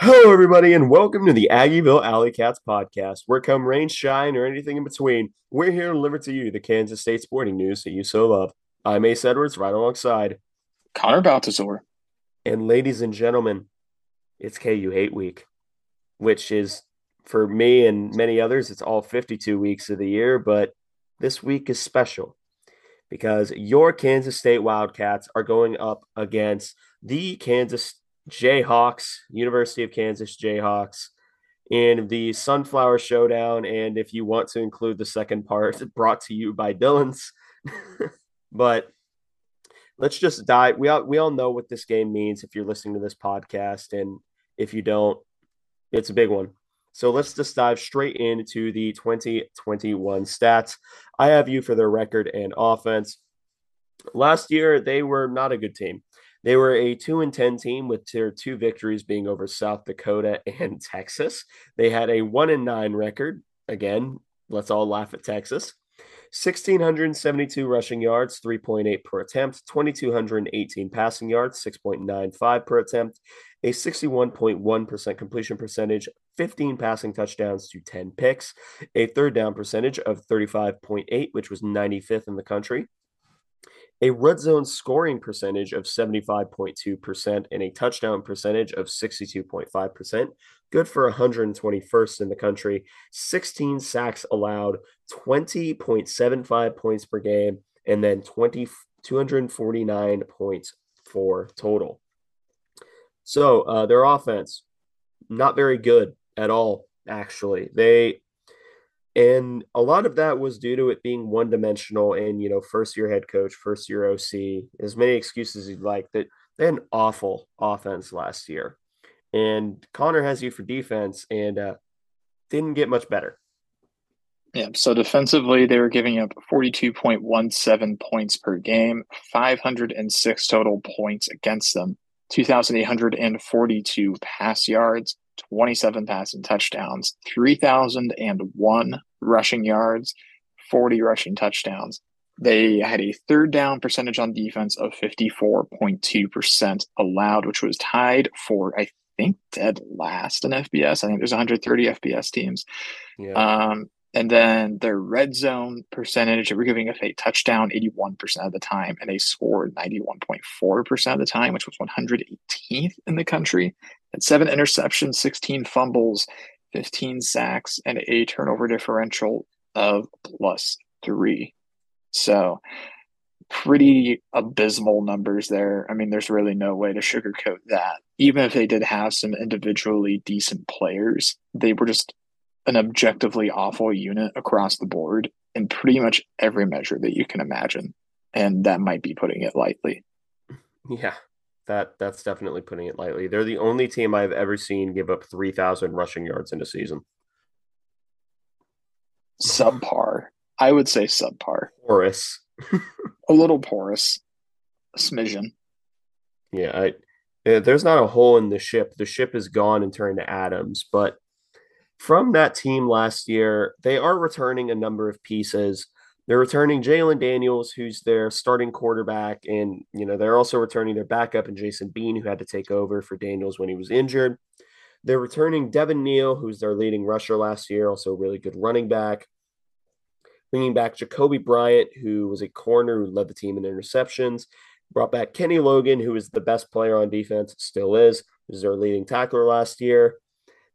Hello, everybody, and welcome to the Aggieville Alley Cats podcast. Where come rain, shine, or anything in between, we're here to deliver to you the Kansas State sporting news that you so love. I'm Ace Edwards, right alongside Connor Baltazar. And ladies and gentlemen, it's KU Hate Week, which is for me and many others, it's all 52 weeks of the year, but this week is special because your Kansas State Wildcats are going up against the Kansas Jayhawks, University of Kansas Jayhawks, in the Sunflower Showdown. And if you want to include the second part, brought to you by Dillons. but let's just dive. We all, we all know what this game means if you're listening to this podcast. And if you don't, it's a big one. So let's just dive straight into the 2021 stats. I have you for their record and offense. Last year, they were not a good team. They were a 2 and 10 team with their two victories being over South Dakota and Texas. They had a 1 and 9 record. Again, let's all laugh at Texas. 1,672 rushing yards, 3.8 per attempt, 2,218 passing yards, 6.95 per attempt, a 61.1% completion percentage, 15 passing touchdowns to 10 picks, a third down percentage of 35.8, which was 95th in the country, a red zone scoring percentage of 75.2% and a touchdown percentage of 62.5%. Good for 121st in the country. 16 sacks allowed, 20.75 points per game, and then 20, 249 points for total. So uh, their offense, not very good at all, actually. They and a lot of that was due to it being one dimensional and, you know, first year head coach, first year OC, as many excuses as you'd like, that they had an awful offense last year. And Connor has you for defense and uh, didn't get much better. Yeah. So defensively, they were giving up 42.17 points per game, 506 total points against them, 2,842 pass yards, 27 passing touchdowns, 3,001 rushing yards, 40 rushing touchdowns. They had a third down percentage on defense of 54.2% allowed, which was tied for, I think, dead last in FBS. I think there's 130 FBS teams. Yeah. Um, and then their red zone percentage, they were giving up a touchdown 81% of the time, and they scored 91.4% of the time, which was 118th in the country. And seven interceptions, 16 fumbles, 15 sacks, and a turnover differential of plus three. So, pretty abysmal numbers there. I mean, there's really no way to sugarcoat that. Even if they did have some individually decent players, they were just an objectively awful unit across the board in pretty much every measure that you can imagine. And that might be putting it lightly. Yeah, that that's definitely putting it lightly. They're the only team I've ever seen give up 3,000 rushing yards in a season. Subpar. I would say subpar. Porous. a little porous. A smidgen. Yeah, I there's not a hole in the ship. The ship is gone and turned to atoms, but from that team last year, they are returning a number of pieces. They're returning Jalon Daniels, who's their starting quarterback, and you know they're also returning their backup and Jason Bean, who had to take over for Daniels when he was injured. They're returning Devin Neal, who's their leading rusher last year, also a really good running back. Bringing back Jacoby Bryant, who was a corner who led the team in interceptions. Brought back Kenny Logan, who is the best player on defense, still is. Who's their leading tackler last year.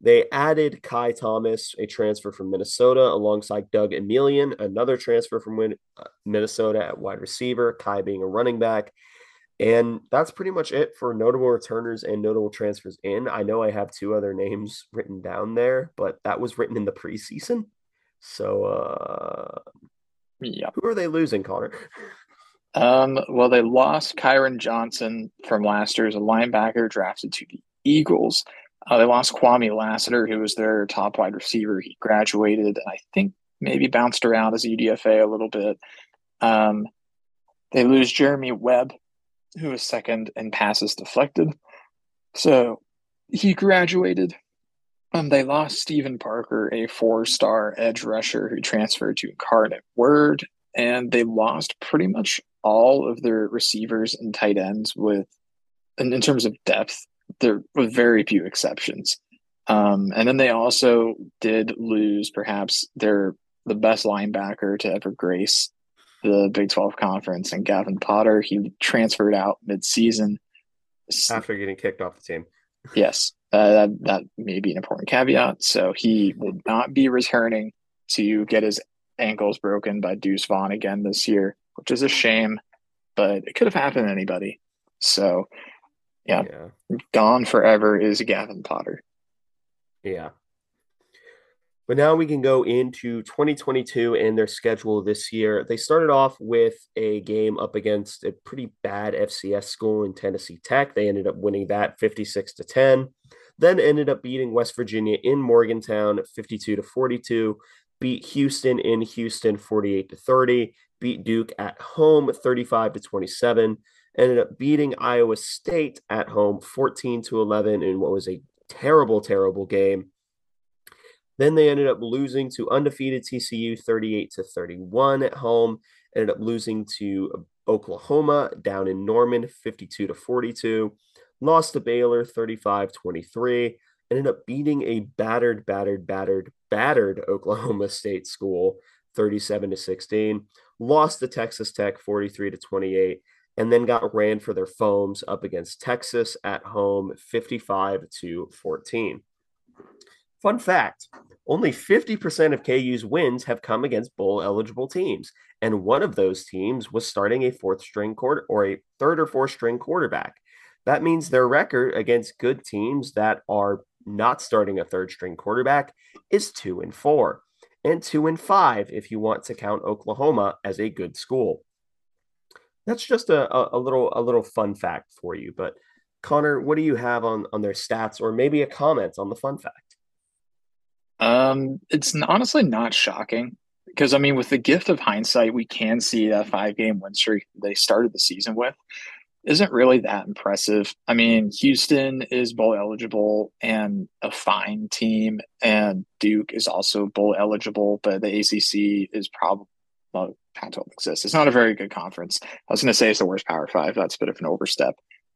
They added Ky Thomas, a transfer from Minnesota, alongside Doug Emilien, another transfer from uh, Minnesota at wide receiver, Ky being a running back. And that's pretty much it for notable returners and notable transfers in. I know I have two other names written down there, but that was written in the preseason. So, uh, yeah. Who are they losing, Connor? Um, well, they lost Kyron Johnson from last year as a linebacker drafted to the Eagles. Uh, they lost Kwamie Lassiter, who was their top wide receiver. He graduated, and I think maybe bounced around as a UDFA a little bit. Um, they lose Jeremy Webb, who was second in passes deflected. So he graduated. Um, they lost Stephen Parker, a four star edge rusher who transferred to Incarnate Word. And they lost pretty much all of their receivers and tight ends with, in, in terms of depth, there with very few exceptions. Um, and then they also did lose perhaps their the best linebacker to ever grace the Big 12 conference and Gavin Potter. He transferred out mid-season after getting kicked off the team. yes, uh, that that may be an important caveat. So he will not be returning to get his ankles broken by Deuce Vaughn again this year, which is a shame, but it could have happened to anybody. So, yeah, yeah. gone forever is Gavin Potter. Yeah. But now we can go into 2022 and their schedule this year. They started off with a game up against a pretty bad FCS school in Tennessee Tech. They ended up winning that 56 to 10. Then ended up beating West Virginia in Morgantown 52 to 42, beat Houston in Houston 48 to 30, beat Duke at home 35 to 27, ended up beating Iowa State at home 14 to 11 in what was a terrible terrible game. Then they ended up losing to undefeated TCU 38 to 31 at home, ended up losing to Oklahoma down in Norman 52 to 42, lost to Baylor 35 23, ended up beating a battered, battered, battered, battered Oklahoma State school 37 to 16, lost to Texas Tech 43 to 28, and then got ran for their foams up against Texas at home 55 to 14. Fun fact only 50% of KU's wins have come against bowl eligible teams. And one of those teams was starting a fourth string quarter or a third or fourth string quarterback. That means their record against good teams that are not starting a third string quarterback is two and four, and two and five if you want to count Oklahoma as a good school. That's just a, a, little a little fun fact for you. But Connor, what do you have on on their stats, or maybe a comment on the fun fact? Um, it's honestly not shocking because I mean, with the gift of hindsight, we can see that five game win streak they started the season with isn't really that impressive. I mean, Houston is bowl eligible and a fine team, and Duke is also bowl eligible, but the ACC is probably well, Pac-12 exists. It's not a very good conference. I was going to say it's the worst Power Five. That's a bit of an overstep.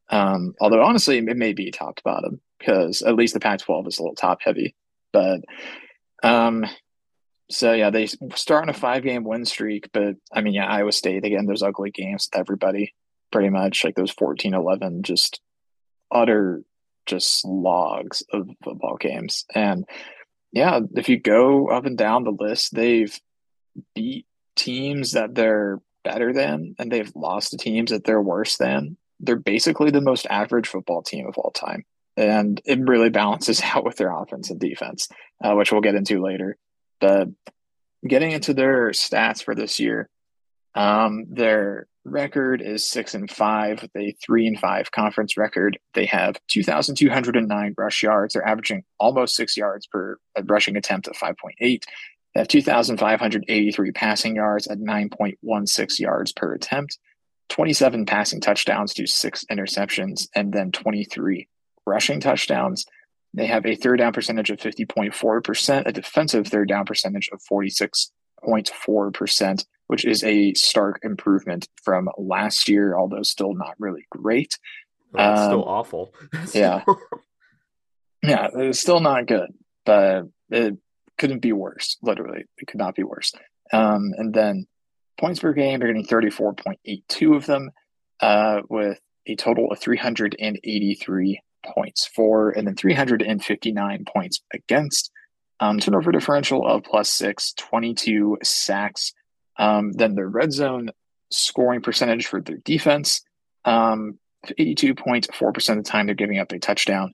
Um, although honestly, it may be top to bottom because at least the Pac-12 is a little top heavy. But um, so yeah, they start on a five game win streak, but I mean, yeah, Iowa State again, those ugly games with everybody pretty much like those 14 11, just utter just logs of football games. And yeah, if you go up and down the list, they've beat teams that they're better than and they've lost to teams that they're worse than. They're basically the most average football team of all time and it really balances out with their offense and defense, uh, which we'll get into later. But getting into their stats for this year, um, their record is six and five with a three and five conference record. They have 2,209 rush yards. They're averaging almost six yards per rushing attempt at 5.8. They have 2,583 passing yards at 9.16 yards per attempt, 27 passing touchdowns to six interceptions, and then 23 rushing touchdowns. They have a third down percentage of 50.4%, a defensive third down percentage of 46.4%, which is a stark improvement from last year, although still not really great. Well, um, still awful. yeah. Yeah, it's still not good, but it couldn't be worse. Literally, it could not be worse. Um, and then points per game, they're getting 34.82 of them uh, with a total of 383 points for, and then 359 points against. Um, turnover differential of plus six, 22 sacks. Um, then the red zone scoring percentage for their defense, um, 82.4% of the time they're giving up a touchdown,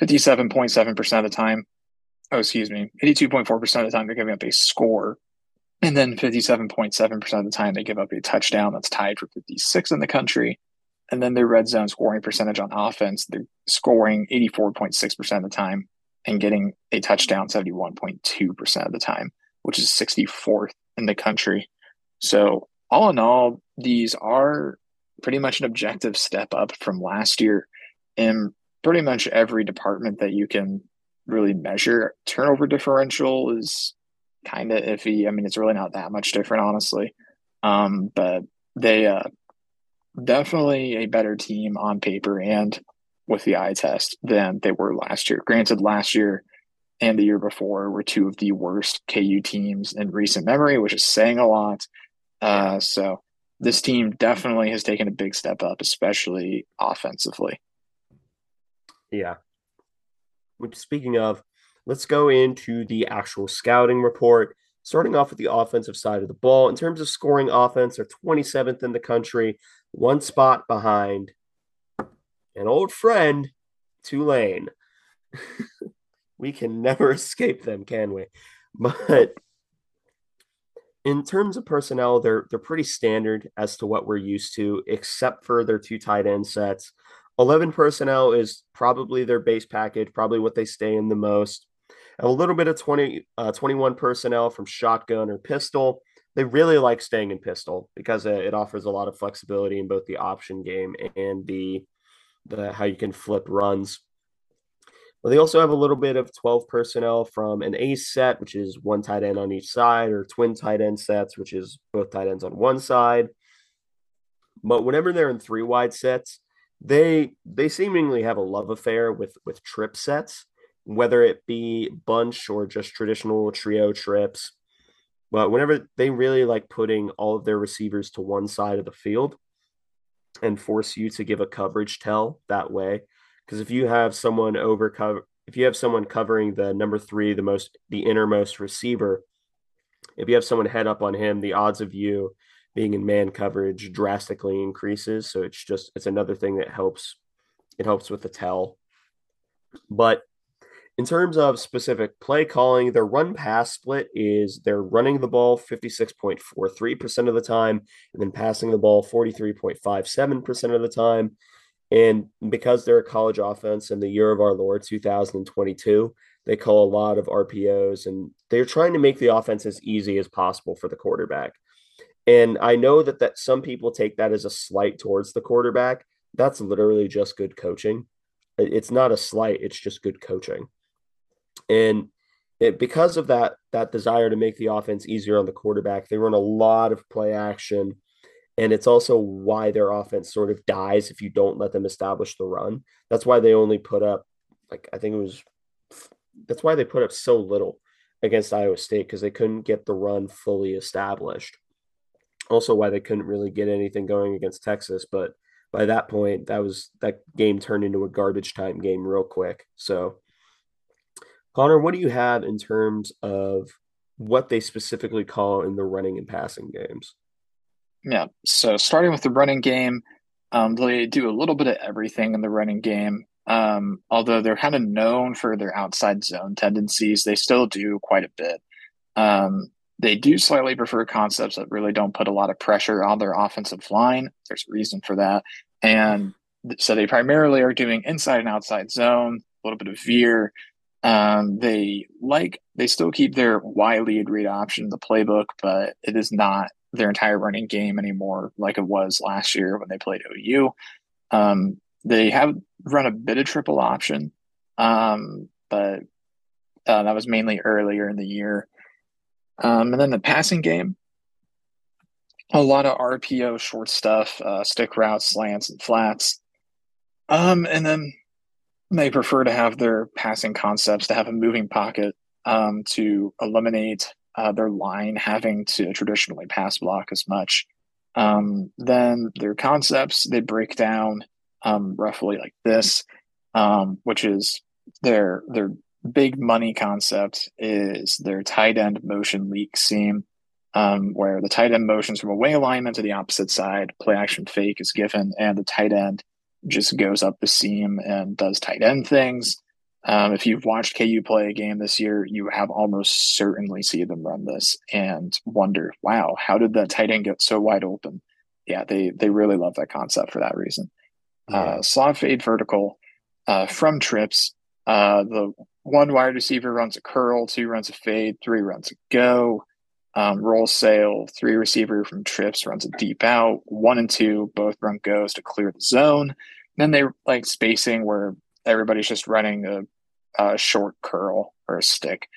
57.7% of the time, oh, excuse me, 82.4% of the time they're giving up a score. And then 57.7% of the time they give up a touchdown that's tied for 56 in the country. And then their red zone scoring percentage on offense, they're scoring 84.6% of the time and getting a touchdown 71.2% of the time, which is 64th in the country. So, all in all, these are pretty much an objective step up from last year in pretty much every department that you can really measure. Turnover differential is kind of iffy. I mean, it's really not that much different, honestly. Um, but they uh, definitely a better team on paper and with the eye test than they were last year. Granted, last year and the year before were two of the worst KU teams in recent memory, which is saying a lot. Uh, so this team definitely has taken a big step up, especially offensively. Yeah. Which, speaking of, let's go into the actual scouting report. Starting off with the offensive side of the ball, in terms of scoring offense, they're 27th in the country, one spot behind an old friend, Tulane. we can never escape them, can we? But in terms of personnel, they're they're pretty standard as to what we're used to, except for their two tight end sets. 11 personnel is probably their base package, probably what they stay in the most. a little bit of 20, uh, 21 personnel from shotgun or pistol. They really like staying in pistol because it offers a lot of flexibility in both the option game and the the how you can flip runs. But they also have a little bit of 12 personnel from an ace set, which is one tight end on each side, or twin tight end sets, which is both tight ends on one side. But whenever they're in three wide sets, they they seemingly have a love affair with with trip sets, whether it be bunch or just traditional trio trips. But whenever they really like putting all of their receivers to one side of the field, and force you to give a coverage tell that way. Because if you have someone over cover, if you have someone covering the number three, the most, the innermost receiver, if you have someone head up on him, the odds of you being in man coverage drastically increases. So it's just, it's another thing that helps. It helps with the tell. But in terms of specific play calling, their run pass split is they're running the ball 56.43% of the time and then passing the ball 43.57% of the time. And because they're a college offense in the year of our Lord 2022, they call a lot of RPOs and they're trying to make the offense as easy as possible for the quarterback. And I know that that some people take that as a slight towards the quarterback. That's literally just good coaching. It's not a slight, it's just good coaching. And it, because of that that desire to make the offense easier on the quarterback, they run a lot of play action. And it's also why their offense sort of dies if you don't let them establish the run. That's why they only put up, like, I think it was, that's why they put up so little against Iowa State because they couldn't get the run fully established. Also, why they couldn't really get anything going against Texas. But by that point, that was that game turned into a garbage time game real quick. So, Connor, what do you have in terms of what they specifically call in the running and passing games? Yeah. So starting with the running game, um, they do a little bit of everything in the running game. Um, although they're kind of known for their outside zone tendencies, they still do quite a bit. Um, they do slightly prefer concepts that really don't put a lot of pressure on their offensive line. There's a reason for that. And so they primarily are doing inside and outside zone, a little bit of veer, um, they like they still keep their Y lead read option the playbook, but it is not their entire running game anymore, like it was last year when they played OU. Um, they have run a bit of triple option, um, but uh, that was mainly earlier in the year. Um, and then the passing game, a lot of RPO short stuff, uh, stick routes, slants, and flats. Um, and then they prefer to have their passing concepts to have a moving pocket um, to eliminate uh, their line having to traditionally pass block as much. Um, then their concepts they break down um, roughly like this, um, which is their their big money concept is their tight end motion leak seam, um, where the tight end motions from away alignment to the opposite side, play action fake is given, and the tight end just goes up the seam and does tight end things. Um, if you've watched KU play a game this year, you have almost certainly seen them run this and wonder, wow, how did that tight end get so wide open? Yeah, they they really love that concept for that reason. Yeah. Uh, slot fade vertical uh, from trips. Uh, the one wide receiver runs a curl, two runs a fade, three runs a go. Um, roll sail, three receiver from trips runs a deep out. One and two both run goes to clear the zone then they like spacing where everybody's just running a, a short curl or a stick.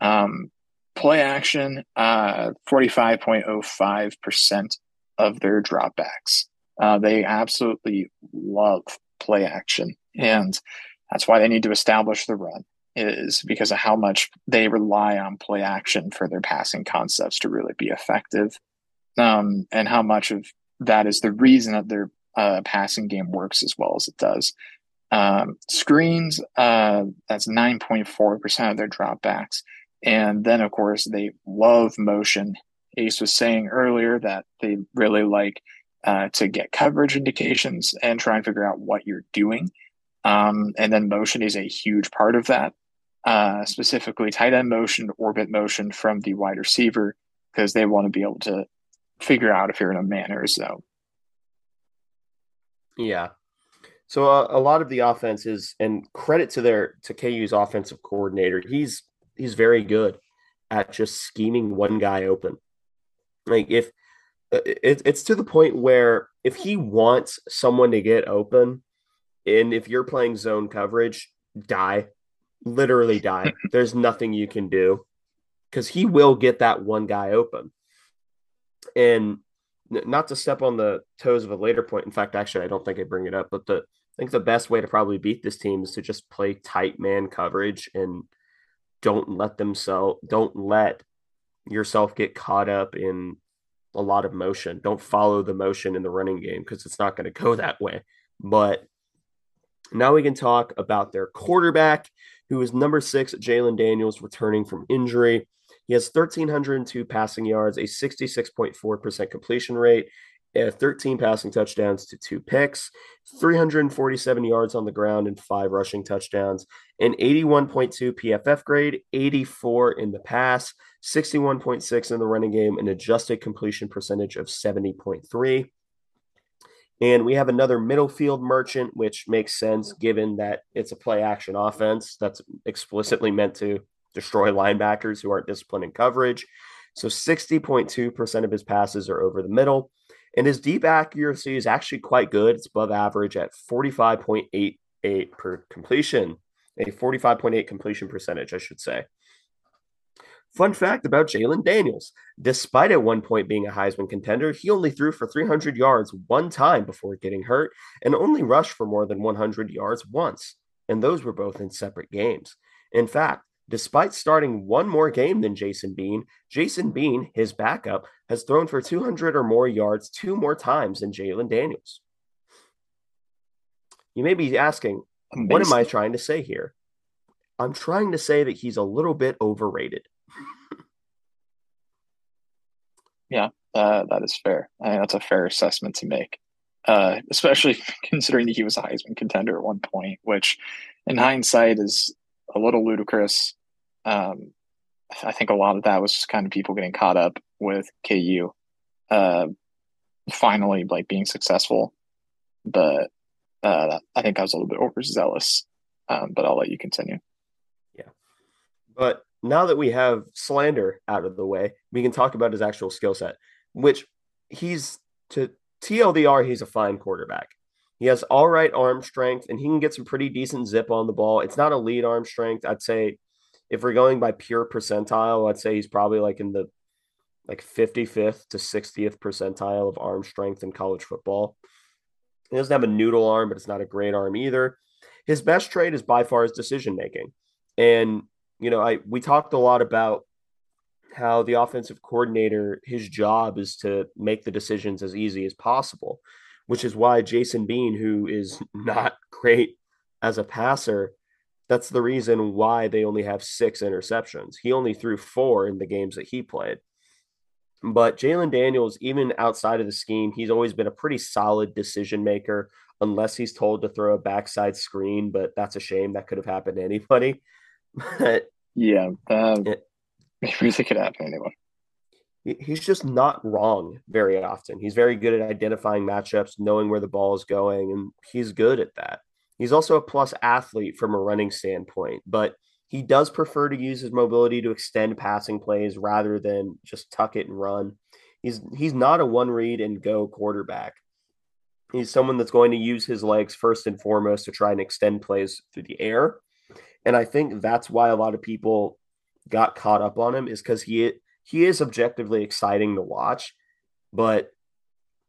Um, play action, uh, 45.05% of their dropbacks. Uh, they absolutely love play action. And that's why they need to establish the run is because of how much they rely on play action for their passing concepts to really be effective. Um, and how much of that is the reason that their uh, passing game works as well as it does. Um, screens, uh, that's 9.4% of their dropbacks. And then, of course, they love motion. Ace was saying earlier that they really like uh, to get coverage indications and try and figure out what you're doing. Um, and then motion is a huge part of that, uh, specifically tight end motion, orbit motion from the wide receiver, because they want to be able to figure out if you're in a man or a zone. Yeah. So uh, a lot of the offenses, and credit to their to KU's offensive coordinator, he's he's very good at just scheming one guy open. Like if uh, it, it's to the point where if he wants someone to get open, and if you're playing zone coverage, die, literally die. There's nothing you can do because he will get that one guy open. And not to step on the toes of a later point. In fact, actually, I don't think I bring it up, but the I think the best way to probably beat this team is to just play tight man coverage and don't let themselves don't let yourself get caught up in a lot of motion. Don't follow the motion in the running game because it's not going to go that way. But now we can talk about their quarterback, who is number six, Jalon Daniels, returning from injury. He has 1,302 passing yards, a 66.4% completion rate, uh, 13 passing touchdowns to two picks, 347 yards on the ground, and five rushing touchdowns, an 81.2 PFF grade, 84 in the pass, 61.6 in the running game, an adjusted completion percentage of 70.3. And we have another middle field merchant, which makes sense given that it's a play action offense that's explicitly meant to destroy linebackers who aren't disciplined in coverage. So 60.2% of his passes are over the middle. And his deep accuracy is actually quite good. It's above average at 45.88 per completion, a 45.8 completion percentage, I should say. Fun fact about Jalon Daniels despite at one point being a Heisman contender, he only threw for 300 yards one time before getting hurt and only rushed for more than 100 yards once. And those were both in separate games. In fact, Despite starting one more game than Jason Bean, Jason Bean, his backup, has thrown for 200 or more yards two more times than Jalon Daniels. You may be asking, Amazing. what am I trying to say here? I'm trying to say that he's a little bit overrated. yeah, uh, that is fair. I think that's a fair assessment to make, uh, especially considering that he was a Heisman contender at one point, which in hindsight is a little ludicrous. Um, I think a lot of that was just kind of people getting caught up with KU uh, finally like being successful. But uh, I think I was a little bit overzealous. Um, but I'll let you continue. Yeah. But now that we have slander out of the way, we can talk about his actual skill set, which he's to TLDR, he's a fine quarterback. He has all right arm strength and he can get some pretty decent zip on the ball. It's not elite arm strength. I'd say if we're going by pure percentile, I'd say he's probably like in the like 55th to 60th percentile of arm strength in college football. He doesn't have a noodle arm, but it's not a great arm either. His best trait is by far his decision making. And, you know, I we talked a lot about how the offensive coordinator, his job is to make the decisions as easy as possible which is why Jason Bean, who is not great as a passer, that's the reason why they only have six interceptions. He only threw four in the games that he played. But Jalon Daniels, even outside of the scheme, he's always been a pretty solid decision maker, unless he's told to throw a backside screen. But that's a shame. That could have happened to anybody. But yeah, um, it, maybe it could happen to anyone he's just not wrong very often. He's very good at identifying matchups, knowing where the ball is going, and he's good at that. He's also a plus athlete from a running standpoint, but he does prefer to use his mobility to extend passing plays rather than just tuck it and run. He's he's not a one read and go quarterback. He's someone that's going to use his legs first and foremost to try and extend plays through the air. And I think that's why a lot of people got caught up on him is because he he is objectively exciting to watch, but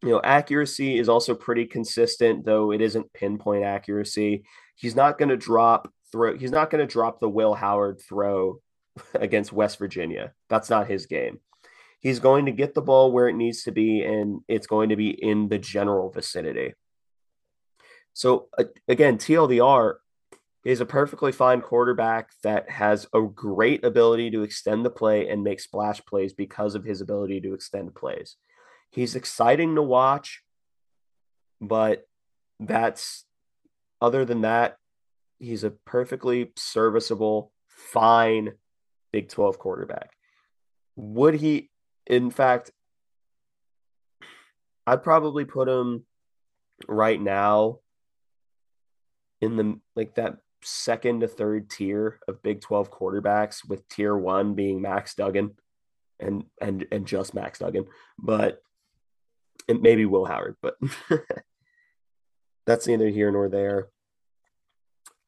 you know, accuracy is also pretty consistent, though it isn't pinpoint accuracy. He's not going to drop throw. He's not going to drop the Will Howard throw against West Virginia. That's not his game. He's going to get the ball where it needs to be, and it's going to be in the general vicinity. So again, TLDR is a perfectly fine quarterback that has a great ability to extend the play and make splash plays because of his ability to extend plays. He's exciting to watch, but that's other than that, he's a perfectly serviceable, fine Big 12 quarterback. Would he, in fact, I'd probably put him right now in the like that second to third tier of Big 12 quarterbacks with tier 1 being Max Duggan and and and just Max Duggan, but and maybe Will Howard, but that's neither here nor there.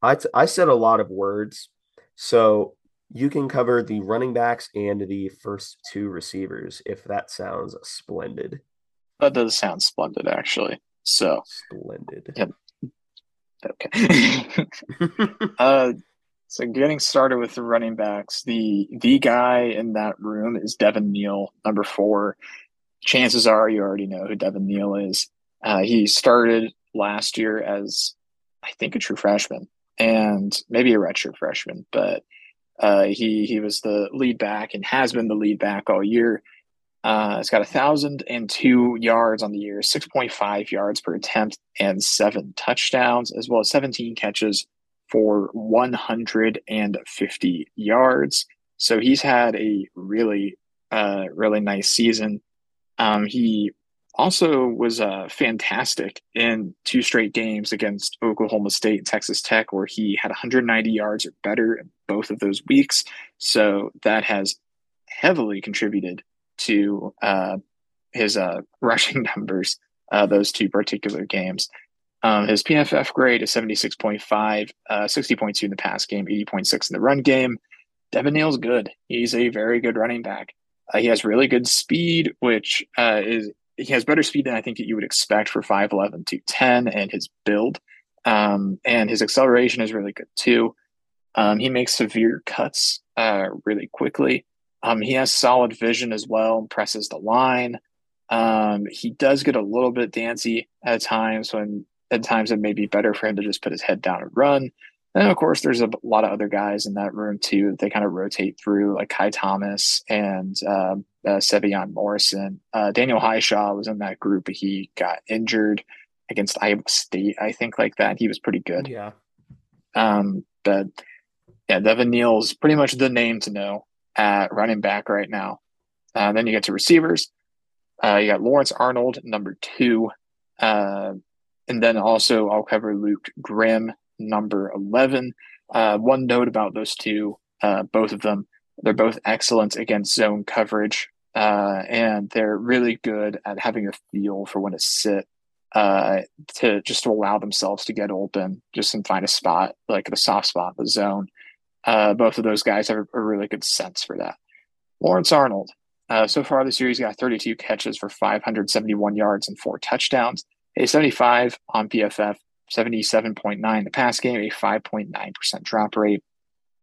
I, t- I said a lot of words, so you can cover the running backs and the first two receivers if that sounds splendid. That does sound splendid, actually. So splendid. Yep. Okay. uh, so getting started with the running backs, the the guy in that room is Devin Neal, number four. Chances are you already know who Devin Neal is. Uh, he started last year as, I think, a true freshman and maybe a redshirt freshman, but uh, he he was the lead back and has been the lead back all year. Uh, it's got a thousand and two yards on the year, six point five yards per attempt, and seven touchdowns, as well as seventeen catches for one hundred and fifty yards. So he's had a really, uh, really nice season. Um, he also was uh, fantastic in two straight games against Oklahoma State and Texas Tech, where he had 190 yards or better in both of those weeks. So that has heavily contributed to uh, his uh, rushing numbers, uh, those two particular games. Um, his PFF grade is 76.5, uh, 60.2 in the pass game, 80.6 in the run game. Devin Neal's good. He's a very good running back. Uh, he has really good speed, which uh, is he has better speed than I think that you would expect for 5'11 to 10 and his build. Um, and his acceleration is really good too. Um, he makes severe cuts uh, really quickly. Um, he has solid vision as well and presses the line. Um, he does get a little bit dancy at times when at times it may be better for him to just put his head down and run. And of course, there's a lot of other guys in that room too. They kind of rotate through, like Ky Thomas and uh, uh, Sevion Morrison. Uh, Daniel Hishaw was in that group, but he got injured against Iowa State, I think, like that. He was pretty good. Yeah. Um, but yeah, Devin Neal's pretty much the name to know at running back right now. Uh, then you get to receivers. Uh, you got Lawrence Arnold, number two. Uh, and then also I'll cover Luke Grimm, number 11. Uh, one note about those two, uh, both of them, they're both excellent against zone coverage, uh, and they're really good at having a feel for when to sit to just to allow themselves to get open, just and find a spot like the soft spot, the zone. Uh, both of those guys have a, really good sense for that. Lawrence Arnold, uh, so far this year, he's got 32 catches for 571 yards and four touchdowns, a 75 on PFF, 77.9 the pass game, a 5.9% drop rate.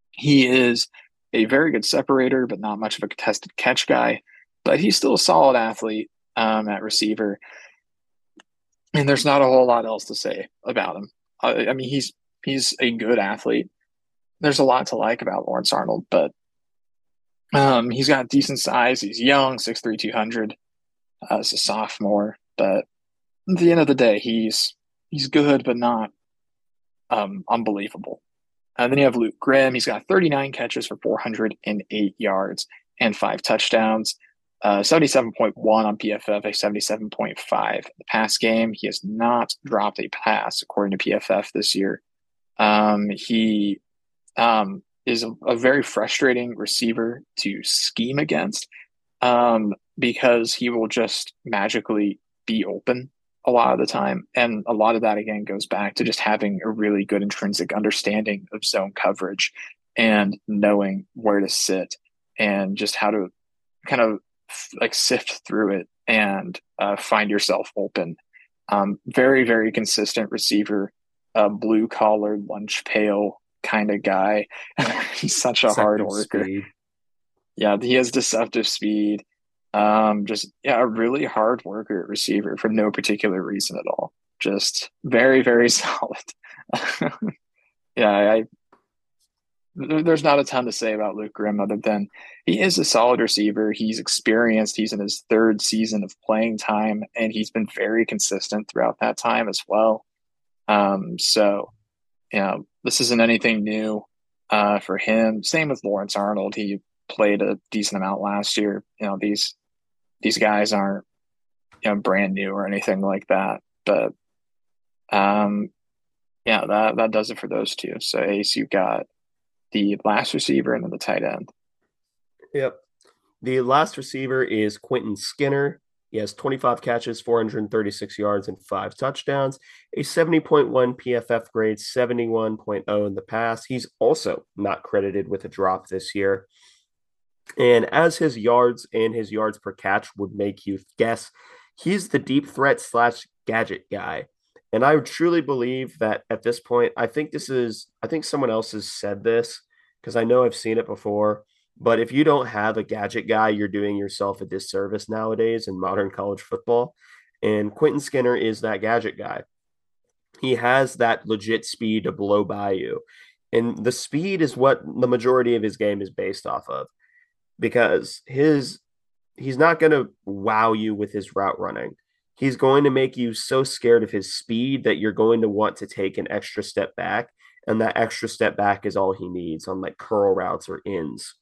He is a very good separator, but not much of a contested catch guy. But he's still a solid athlete um, at receiver. And there's not a whole lot else to say about him. I, I mean, he's he's a good athlete. There's a lot to like about Lawrence Arnold, but um, he's got decent size. He's young, 6'3", 200 uh, as a sophomore. But at the end of the day, he's he's good, but not um, unbelievable. And then you have Luke Grimm. He's got 39 catches for 408 yards and five touchdowns. Uh, 77.1 on PFF, a 77.5 the pass game. He has not dropped a pass according to PFF this year. Um, he um, is a, a, very frustrating receiver to scheme against um, because he will just magically be open a lot of the time. And a lot of that, again, goes back to just having a really good intrinsic understanding of zone coverage and knowing where to sit and just how to kind of like sift through it and uh, find yourself open. Um, very, very consistent receiver, blue collar, lunch pail kind of guy. He's such a hard worker. Speed. Yeah, he has deceptive speed. Um, just yeah, a really hard worker receiver for no particular reason at all. Just very, very solid. yeah, I there's not a ton to say about Luke Grimm other than he is a solid receiver. He's experienced. He's in his third season of playing time, and he's been very consistent throughout that time as well. Um, so, you know, this isn't anything new uh, for him. Same with Lawrence Arnold. He played a decent amount last year. You know, these these guys aren't you know brand new or anything like that. But um, yeah, that that does it for those two. So Ace, you've got the last receiver and then the tight end. Yep. The last receiver is Quentin Skinner. He has 25 catches, 436 yards, and five touchdowns, a 70.1 PFF grade, 71.0 in the past. He's also not credited with a drop this year. And as his yards and his yards per catch would make you guess, he's the deep threat slash gadget guy. And I truly believe that at this point, I think this is, I think someone else has said this because I know I've seen it before. But if you don't have a gadget guy, you're doing yourself a disservice nowadays in modern college football. And Quentin Skinner is that gadget guy. He has that legit speed to blow by you. And the speed is what the majority of his game is based off of because his he's not going to wow you with his route running he's going to make you so scared of his speed that you're going to want to take an extra step back. And that extra step back is all he needs on like curl routes or ins.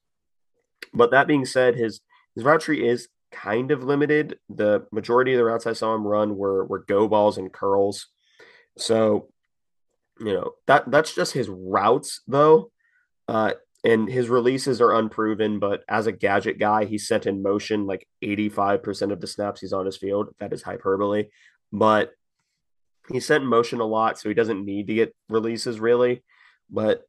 But that being said, his his route tree is kind of limited. The majority of the routes I saw him run were were go balls and curls. So, you know, that that's just his routes though. Uh, and his releases are unproven, but as a gadget guy, he's sent in motion like 85% of the snaps he's on his field. That is hyperbole, but he's sent in motion a lot, so he doesn't need to get releases really. But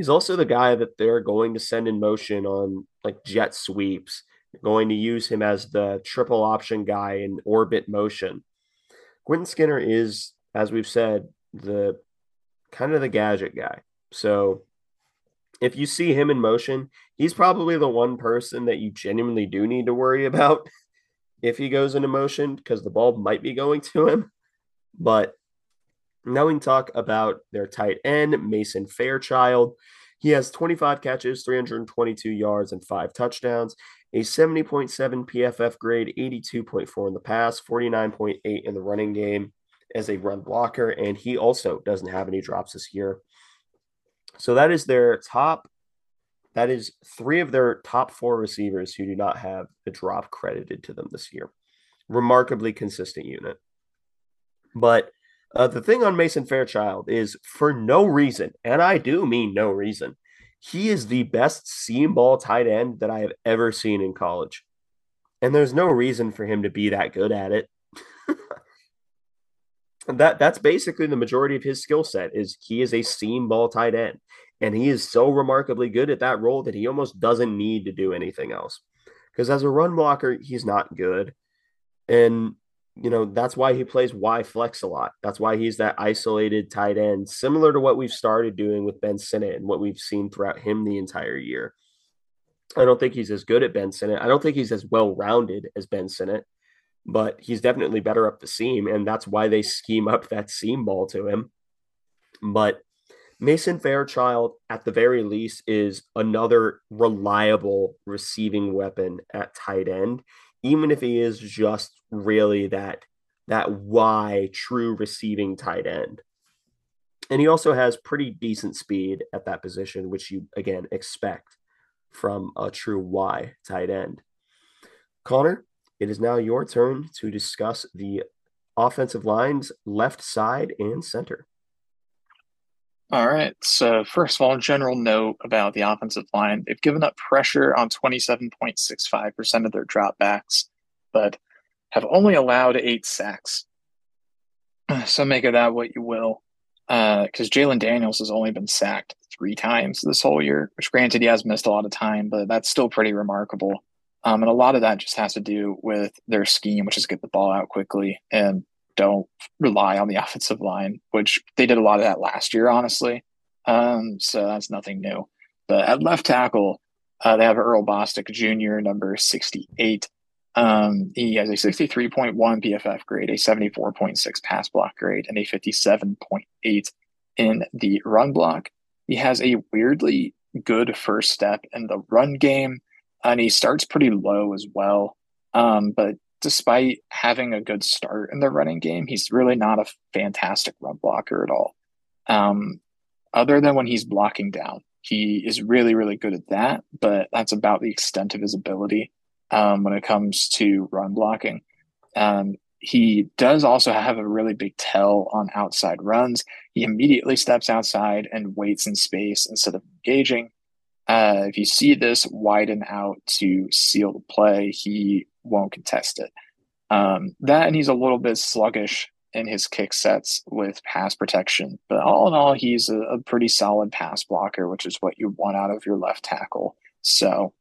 he's also the guy that they're going to send in motion on like jet sweeps, they're going to use him as the triple option guy in orbit motion. Quentin Skinner is, as we've said, the kind of the gadget guy. So if you see him in motion, he's probably the one person that you genuinely do need to worry about if he goes into motion because the ball might be going to him. But now we can talk about their tight end, Mason Fairchild. He has 25 catches, 322 yards, and five touchdowns, a 70.7 PFF grade, 82.4 in the pass, 49.8 in the running game as a run blocker. And he also doesn't have any drops this year. So that is their top. That is three of their top four receivers who do not have a drop credited to them this year. Remarkably consistent unit. But uh, the thing on Mason Fairchild is for no reason, and I do mean no reason, he is the best seam ball tight end that I have ever seen in college. And there's no reason for him to be that good at it. that that's basically the majority of his skill set is he is a seam ball tight end and he is so remarkably good at that role that he almost doesn't need to do anything else because as a run blocker he's not good and you know that's why he plays y flex a lot. That's why he's that isolated tight end similar to what we've started doing with ben sinnott and what we've seen throughout him the entire year. I don't think he's as good at ben sinnott. I don't think he's as well rounded as ben sinnott but he's definitely better up the seam, and that's why they scheme up that seam ball to him. But Mason Fairchild, at the very least, is another reliable receiving weapon at tight end, even if he is just really that that Y true receiving tight end. And he also has pretty decent speed at that position, which you again expect from a true Y tight end. Connor, it is now your turn to discuss the offensive lines left side and center. All right. So, first of all, general note about the offensive line they've given up pressure on 27.65% of their dropbacks, but have only allowed eight sacks. So, make of that what you will. Because uh, Jalon Daniels has only been sacked three times this whole year, which granted he has missed a lot of time, but that's still pretty remarkable. Um, and a lot of that just has to do with their scheme, which is get the ball out quickly and don't rely on the offensive line, which they did a lot of that last year, honestly. Um, so that's nothing new. But at left tackle, uh, they have Earl Bostic Jr., number 68. Um, he has a 63.1 PFF grade, a 74.6 pass block grade, and a 57.8 in the run block. He has a weirdly good first step in the run game, and he starts pretty low as well. Um, but despite having a good start in the running game, he's really not a fantastic run blocker at all. Um, other than when he's blocking down, he is really, really good at that, but that's about the extent of his ability um, when it comes to run blocking. Um, he does also have a really big tell on outside runs. He immediately steps outside and waits in space instead of engaging. Uh, if you see this widen out to seal the play, he won't contest it. Um, that and he's a little bit sluggish in his kick sets with pass protection. But all in all, he's a, a pretty solid pass blocker, which is what you want out of your left tackle. So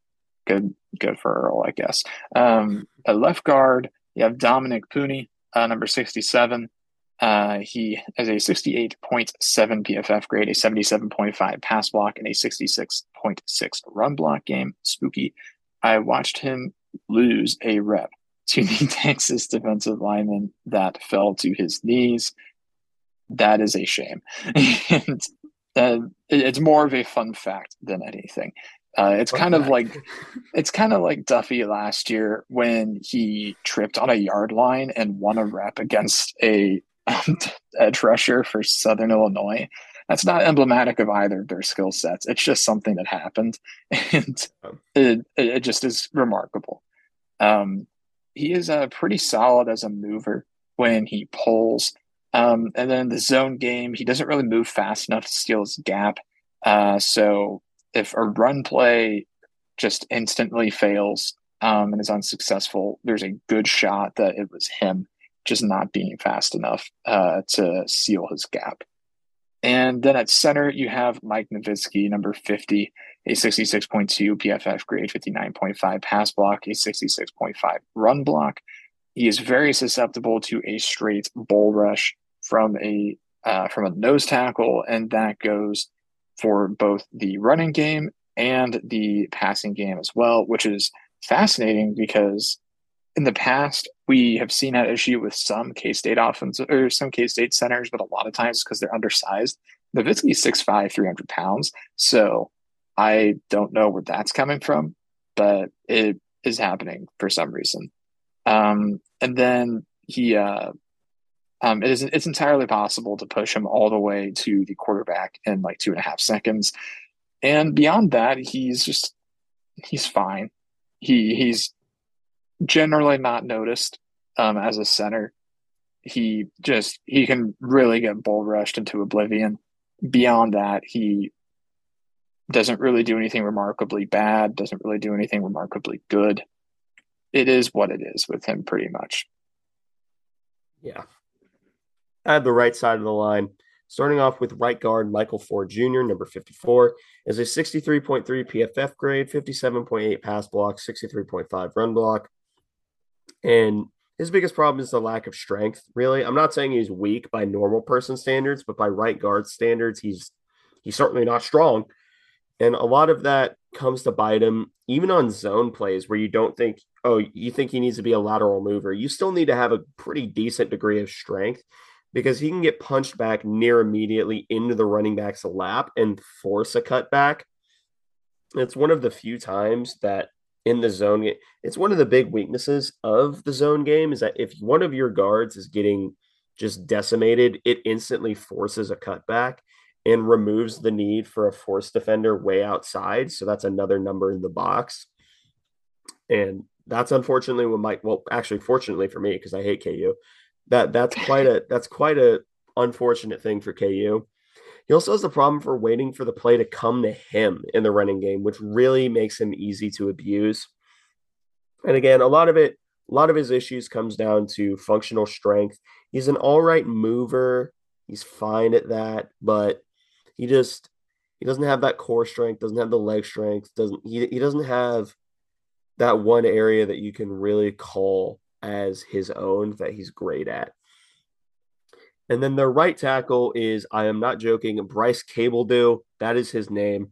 good, good for Earl, I guess. Um, a left guard, you have Dominick Puni, uh, number 67. Uh, he has a 68.7 PFF grade, a 77.5 pass block, and a 66.6 run block game. Spooky. I watched him lose a rep to the Texas defensive lineman that fell to his knees. That is a shame. and uh, it's more of a fun fact than anything. Uh, it's kind of like it's kind of like Duffy last year when he tripped on a yard line and won a rep against a edge rusher for Southern Illinois. That's not emblematic of either of their skill sets. It's just something that happened, and it, it just is remarkable. Um, he is uh, pretty solid as a mover when he pulls. Um, and then the zone game, he doesn't really move fast enough to steal his gap. Uh, so if a run play just instantly fails um, and is unsuccessful, there's a good shot that it was him just not being fast enough uh, to seal his gap. And then at center, you have Mike Novitsky, number 50, a 66.2 PFF grade, 59.5 pass block, a 66.5 run block. He is very susceptible to a straight bull rush from a uh, from a nose tackle, and that goes for both the running game and the passing game as well, which is fascinating because in the past we have seen that issue with some K State offense or some K State centers, but a lot of times because they're undersized. Novitsky's 6'5, 300 pounds. So I don't know where that's coming from, but it is happening for some reason. Um, and then he, uh, um, it is it's entirely possible to push him all the way to the quarterback in like two and a half seconds, and beyond that, he's just he's fine. He he's generally not noticed um, as a center. He just he can really get bull rushed into oblivion. Beyond that, he doesn't really do anything remarkably bad, doesn't really do anything remarkably good. It is what it is with him, pretty much. Yeah. I have the right side of the line. Starting off with right guard Michael Ford Jr., number 54, is a 63.3 PFF grade, 57.8 pass block, 63.5 run block. And his biggest problem is the lack of strength, really. I'm not saying he's weak by normal person standards, but by right guard standards, he's he's certainly not strong. And a lot of that comes to bite him, even on zone plays where you don't think, oh, you think he needs to be a lateral mover. You still need to have a pretty decent degree of strength because he can get punched back near immediately into the running back's lap and force a cutback. It's one of the few times that in the zone, it's one of the big weaknesses of the zone game is that if one of your guards is getting just decimated, it instantly forces a cutback and removes the need for a force defender way outside. So that's another number in the box. And that's unfortunately what Mike, well, actually, fortunately for me, because I hate KU, that that's quite a that's quite a unfortunate thing for KU. He also has the problem for waiting for the play to come to him in the running game, which really makes him easy to abuse. And again, a lot of it, a lot of his issues comes down to functional strength. He's an all right mover. He's fine at that, but he just he doesn't have that core strength, doesn't have the leg strength, doesn't he, he doesn't have that one area that you can really call as his own that he's great at. And then their right tackle is, I am not joking, Bryce Cabeldue. That is his name.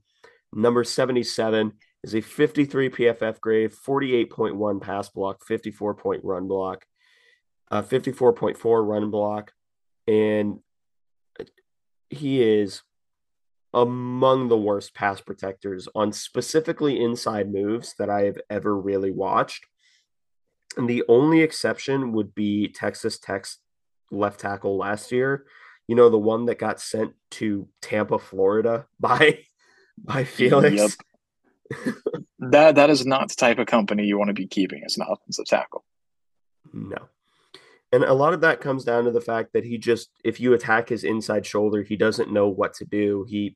Number 77 is a 53 PFF grade, 48.1 pass block, 54 point run block, uh, 54.4 run block. And he is among the worst pass protectors on specifically inside moves that I have ever really watched. And the only exception would be Texas Tech's left tackle last year. You know, the one that got sent to Tampa, Florida by by Felix. Yep. that that is not the type of company you want to be keeping as an offensive tackle. No. And a lot of that comes down to the fact that he just if you attack his inside shoulder, he doesn't know what to do. He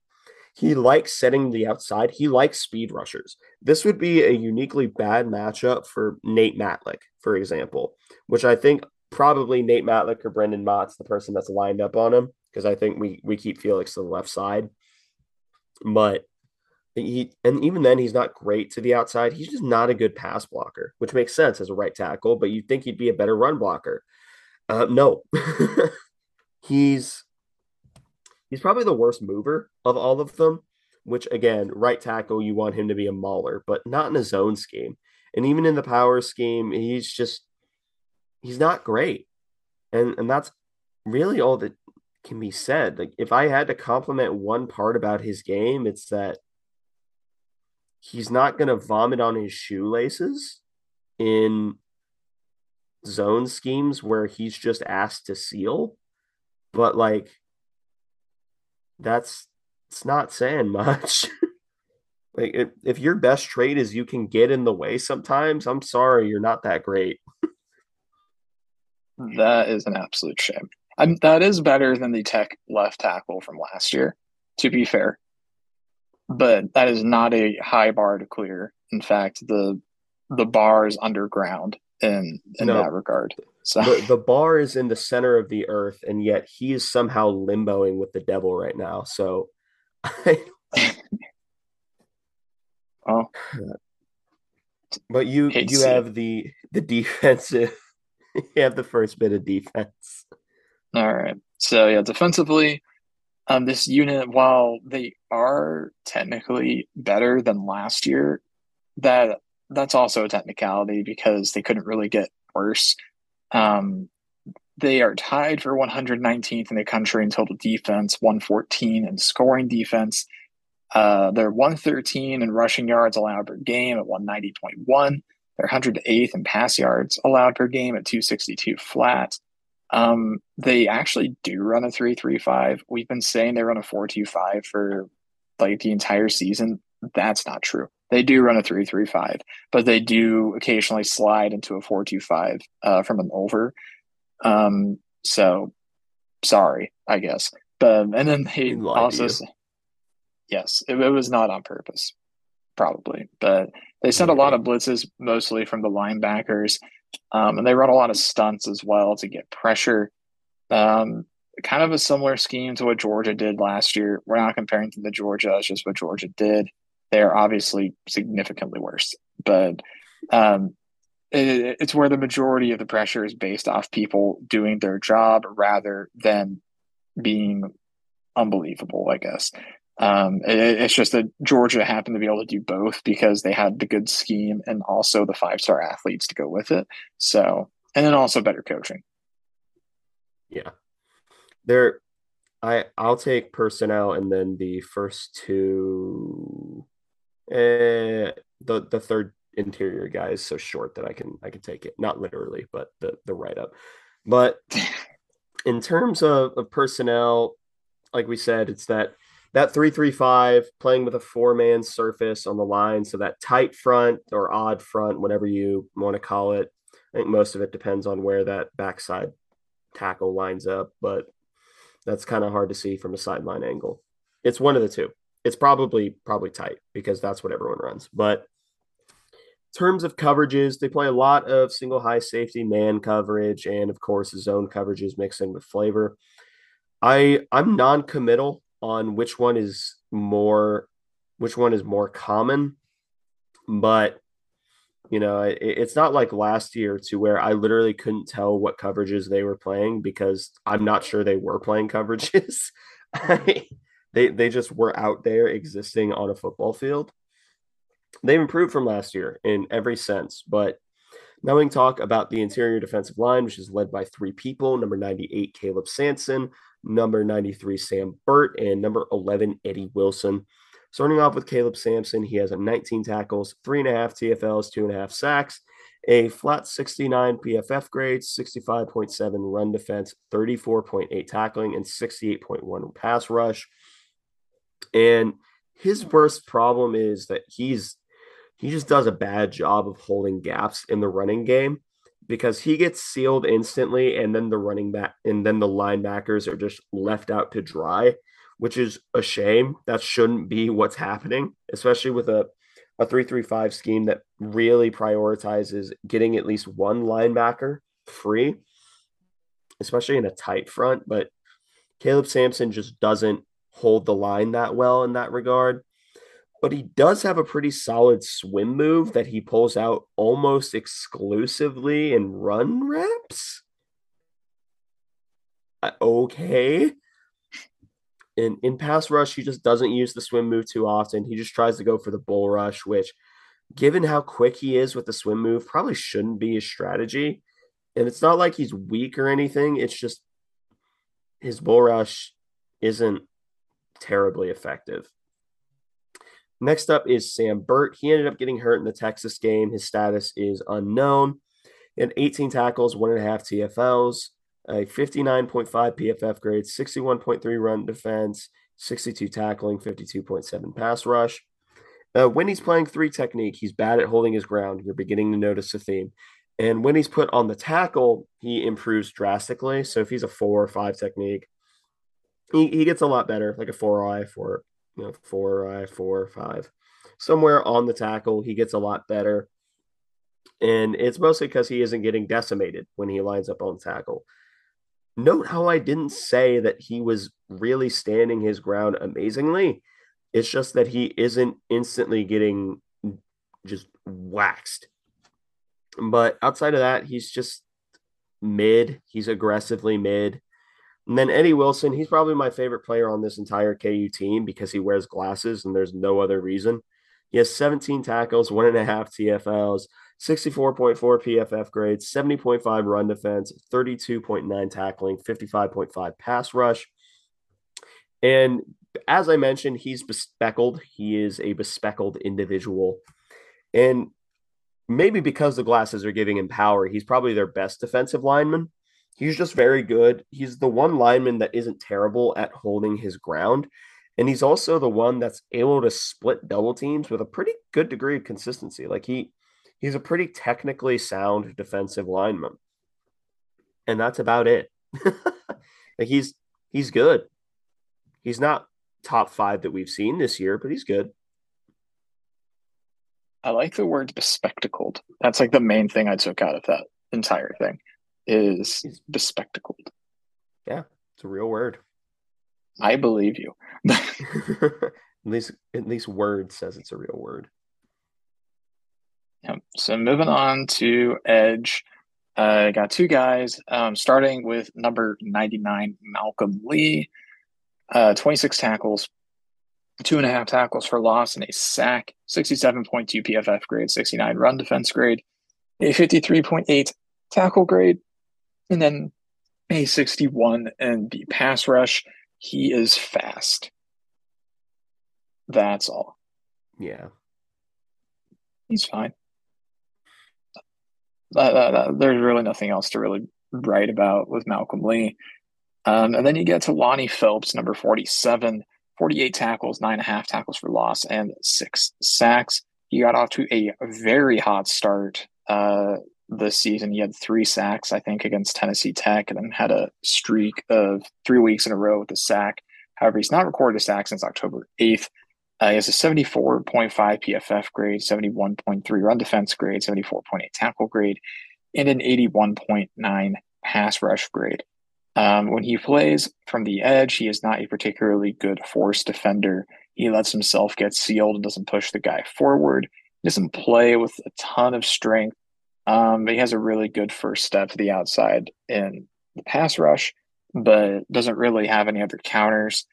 he likes setting the outside. He likes speed rushers. This would be a uniquely bad matchup for Nate Matlack, for example, which I think probably Nate Matlack or Brendan Mott's the person that's lined up on him because I think we we keep Felix to the left side. But he and even then he's not great to the outside. He's just not a good pass blocker, which makes sense as a right tackle, but you'd think he'd be a better run blocker. Uh, no. he's he's probably the worst mover of all of them, which again, right tackle, you want him to be a mauler, but not in a zone scheme. And even in the power scheme, he's just he's not great. And and that's really all that can be said. Like if I had to compliment one part about his game, it's that he's not going to vomit on his shoelaces in zone schemes where he's just asked to seal. But like that's it's not saying much. like if, if your best trait is you can get in the way sometimes, I'm sorry, you're not that great. that is an absolute shame. I'm, that is better than the tech left tackle from last year, to be fair. But that is not a high bar to clear. In fact, the the bar is underground in in no, that regard. So the, the bar is in the center of the earth, and yet he is somehow limboing with the devil right now. So, oh, but you you have the the defensive. you have the first bit of defense. All right. So yeah, defensively, um, this unit, while they are technically better than last year, that that's also a technicality because they couldn't really get worse. Um, they are tied for 119th in the country in total defense, 114 in scoring defense. Uh, they're 113 in rushing yards allowed per game at 190.1. They're 108th in pass yards allowed per game at 262 flat. Um, they actually do run a 335. We've been saying they run a 425 for like the entire season. That's not true. They do run a 335, but they do occasionally slide into a 425 uh, from an over. Um, so sorry, I guess. But and then they also yes, it, it, was not on purpose, probably, but they sent a lot of blitzes, mostly from the linebackers, um, and they run a lot of stunts as well to get pressure. Um, kind of a similar scheme to what Georgia did last year. We're not comparing to the Georgia; it's just what Georgia did they're obviously significantly worse. But um, it, it's where the majority of the pressure is based off people doing their job rather than being unbelievable, I guess. Um, it, it's just that Georgia happened to be able to do both because they had the good scheme and also the five star athletes to go with it. So, and then also better coaching. Yeah. There, I I'll take personnel and then the first two uh, the the third interior guy is so short that I can I can take it. Not literally, but the the write up. But in terms of, of personnel, like we said, it's that that three three five playing with a four man surface on the line. So that tight front or odd front, whatever you want to call it. I think most of it depends on where that backside tackle lines up, but that's kind of hard to see from a sideline angle. It's one of the two it's probably probably tight because that's what everyone runs. But in terms of coverages, they play a lot of single high safety man coverage and of course zone coverages mixed in with flavor. I I'm non-committal on which one is more which one is more common, but You know, it, it's not like last year to where I literally couldn't tell what coverages they were playing because I'm not sure they were playing coverages. they they just were out there existing on a football field. They've improved from last year in every sense, but now we can talk about the interior defensive line, which is led by three people number 98, Caleb Sampson, number 93, Sam Burt, and number 11, Eddie Wilson. Starting off with Caleb Sampson, he has a 19 tackles, three and a half TFLs, two and a half sacks, a flat 69 PFF grade, 65.7 run defense, 34.8 tackling, and 68.1 pass rush. And his worst problem is that he's he just does a bad job of holding gaps in the running game because he gets sealed instantly and then the running back and then the linebackers are just left out to dry, which is a shame. That shouldn't be what's happening, especially with a a 335 scheme that really prioritizes getting at least one linebacker free, especially in a tight front, but Caleb Sampson just doesn't hold the line that well in that regard but he does have a pretty solid swim move that he pulls out almost exclusively in run reps. Uh, okay. In in pass rush, he just doesn't use the swim move too often. He just tries to go for the bull rush, which, given how quick he is with the swim move, probably shouldn't be his strategy. And it's not like he's weak or anything. It's just his bull rush isn't terribly effective. Next up is Sam Burt. He ended up getting hurt in the Texas game. His status is unknown. He had 18 tackles, one and a half TFLs, a 59.5 PFF grade, 61.3 run defense, 62 tackling, 52.7 pass rush. Uh, when he's playing three technique, he's bad at holding his ground. You're beginning to notice a theme. And when he's put on the tackle, he improves drastically. So if he's a four or five technique, he, he gets a lot better, like a four eye, four you know, four, uh, four, five, somewhere on the tackle. He gets a lot better. And it's mostly because he isn't getting decimated when he lines up on tackle. Note how I didn't say that he was really standing his ground amazingly. It's just that he isn't instantly getting just waxed. But outside of that, he's just mid. He's aggressively mid. And then Eddie Wilson, he's probably my favorite player on this entire KU team because he wears glasses and there's no other reason. He has 17 tackles, one and a half TFLs, 64.4 PFF grades, 70.5 run defense, 32.9 tackling, 55.5 pass rush. And as I mentioned, he's bespeckled. He is a bespeckled individual. And maybe because the glasses are giving him power, he's probably their best defensive lineman. He's just very good. He's the one lineman that isn't terrible at holding his ground. And he's also the one that's able to split double teams with a pretty good degree of consistency. Like he he's a pretty technically sound defensive lineman. And that's about it. like he's he's good. He's not top 5 that we've seen this year, but he's good. I like the word bespectacled. That's like the main thing I took out of that entire thing is bespectacled. Yeah, it's a real word. I believe you. at least at least word says it's a real word. Yeah. So moving on to Edge. I uh, got two guys, um, starting with number 99, Malcolm Lee. Uh, 26 tackles, two and a half tackles for loss, and a sack, 67.2 PFF grade, 69 run defense grade, a 53.8 tackle grade, and then a 61 and the pass rush, he is fast. That's all. Yeah. He's fine. That, that, that, there's really nothing else to really write about with Malcolm Lee. Um, and then you get to Lonnie Phelps, number 47, 48 tackles, nine and a half tackles for loss, and six sacks. He got off to a very hot start uh, this season. He had three sacks, I think, against Tennessee Tech, and then had a streak of three weeks in a row with a sack. However, he's not recorded a sack since October 8th. Uh, he has a 74.5 PFF grade, 71.3 run defense grade, 74.8 tackle grade, and an 81.9 pass rush grade. Um, when he plays from the edge, he is not a particularly good force defender. He lets himself get sealed and doesn't push the guy forward. doesn't play with a ton of strength, um, but he has a really good first step to the outside in the pass rush, but doesn't really have any other counters,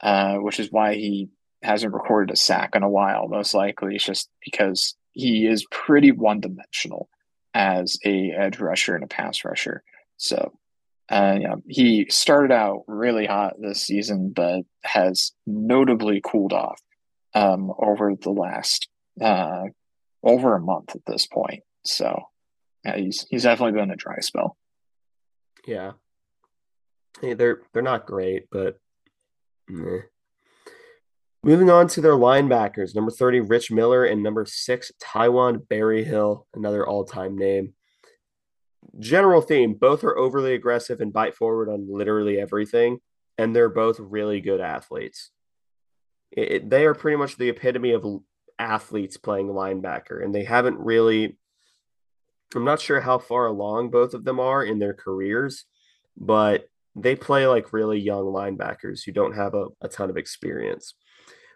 uh, which is why he hasn't recorded a sack in a while. Most likely, it's just because he is pretty one dimensional as a edge rusher and a pass rusher. So uh, yeah, he started out really hot this season, but has notably cooled off um, over the last uh, over a month at this point. So yeah, he's he's definitely been a dry spell. Yeah, hey, they're they're not great, but meh. moving on to their linebackers, number thirty, Rich Miller, and number six, Taiwan Berryhill, another all-time name general theme both are overly aggressive and bite forward on literally everything and they're both really good athletes it, they are pretty much the epitome of athletes playing linebacker and they haven't really i'm not sure how far along both of them are in their careers but they play like really young linebackers who don't have a, a ton of experience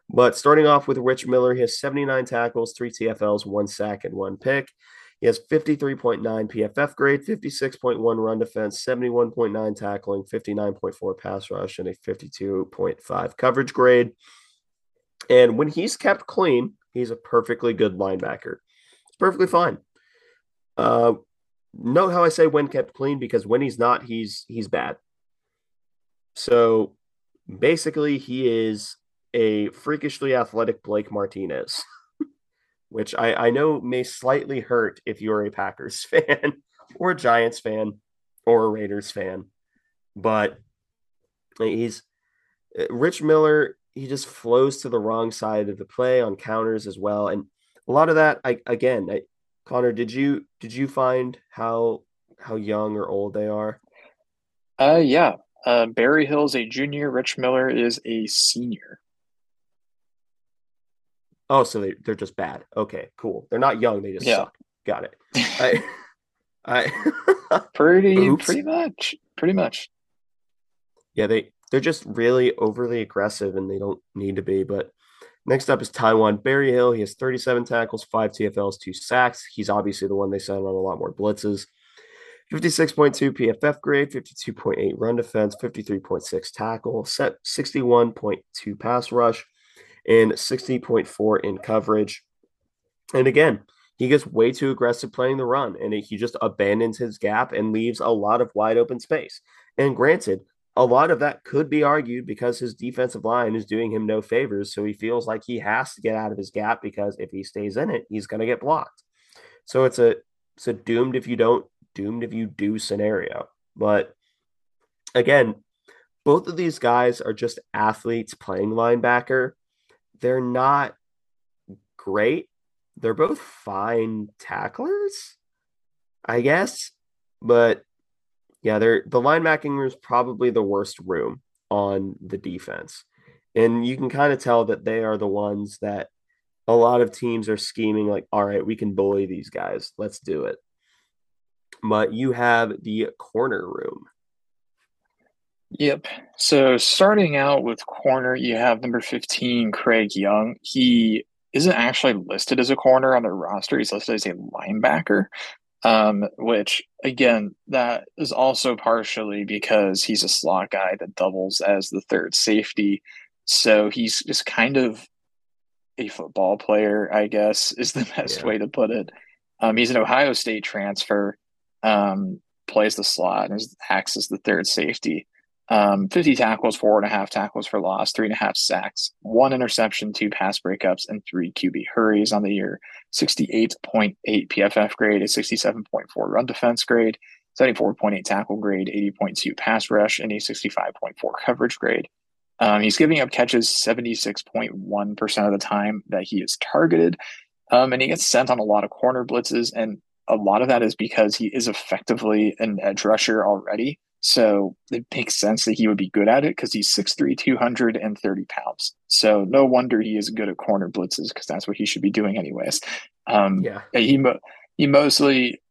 but starting off with rich miller he has 79 tackles three tfls one sack and one pick he has 53.9 PFF grade, 56.1 run defense, 71.9 tackling, 59.4 pass rush, and a 52.5 coverage grade. And when he's kept clean, he's a perfectly good linebacker. It's perfectly fine. Uh, note how I say when kept clean because when he's not, he's he's bad. So basically, he is a freakishly athletic Blake Martinez. which I, I know may slightly hurt if you're a Packers fan or a Giants fan or a Raiders fan. But he's uh, Rich Miller, he just flows to the wrong side of the play on counters as well. And a lot of that, I again, I, Connor, did you did you find how how young or old they are? Uh yeah. Uh Berryhill's a junior, Rich Miller is a senior. Oh, so they, they're just bad. Okay, cool. They're not young. They just yeah. suck. Got it. I, I pretty Oops. pretty much pretty much. Yeah, they they're just really overly aggressive and they don't need to be. But next up is Taiwan Berryhill. He has 37 tackles, five TFLs, two sacks. He's obviously the one they send on a lot more blitzes. 56.2 PFF grade, 52.8 run defense, 53.6 tackle, set 61.2 pass rush and 60.4 in coverage. And again, he gets way too aggressive playing the run and he just abandons his gap and leaves a lot of wide open space. And granted, a lot of that could be argued because his defensive line is doing him no favors. So he feels like he has to get out of his gap because if he stays in it, he's going to get blocked. So it's a it's a doomed if you don't, doomed if you do scenario. But again, both of these guys are just athletes playing linebacker they're not great. They're both fine tacklers, I guess. But yeah, they're the linebacking room is probably the worst room on the defense. And you can kind of tell that they are the ones that a lot of teams are scheming like, all right, we can bully these guys. Let's do it. But you have the corner room. Yep. So starting out with corner, you have number 15, Craig Young. He isn't actually listed as a corner on the roster. He's listed as a linebacker, um, which again, that is also partially because he's a slot guy that doubles as the third safety. So he's just kind of a football player, I guess, is the best yeah. way to put it. Um, he's an Ohio State transfer, um, plays the slot and acts as the third safety. Um, 50 tackles, four and a half tackles for loss, three and a half sacks, one interception, two pass breakups, and three QB hurries on the year. 68.8 PFF grade, a 67.4 run defense grade, 74.8 tackle grade, 80.2 pass rush, and a 65.4 coverage grade. Um, he's giving up catches 76.1% of the time that he is targeted. Um, and he gets sent on a lot of corner blitzes. And a lot of that is because he is effectively an edge rusher already. So it makes sense that he would be good at it because he's 6'3, 230 pounds. So no wonder he is good at corner blitzes because that's what he should be doing anyways. Um, yeah. He, mo- he mostly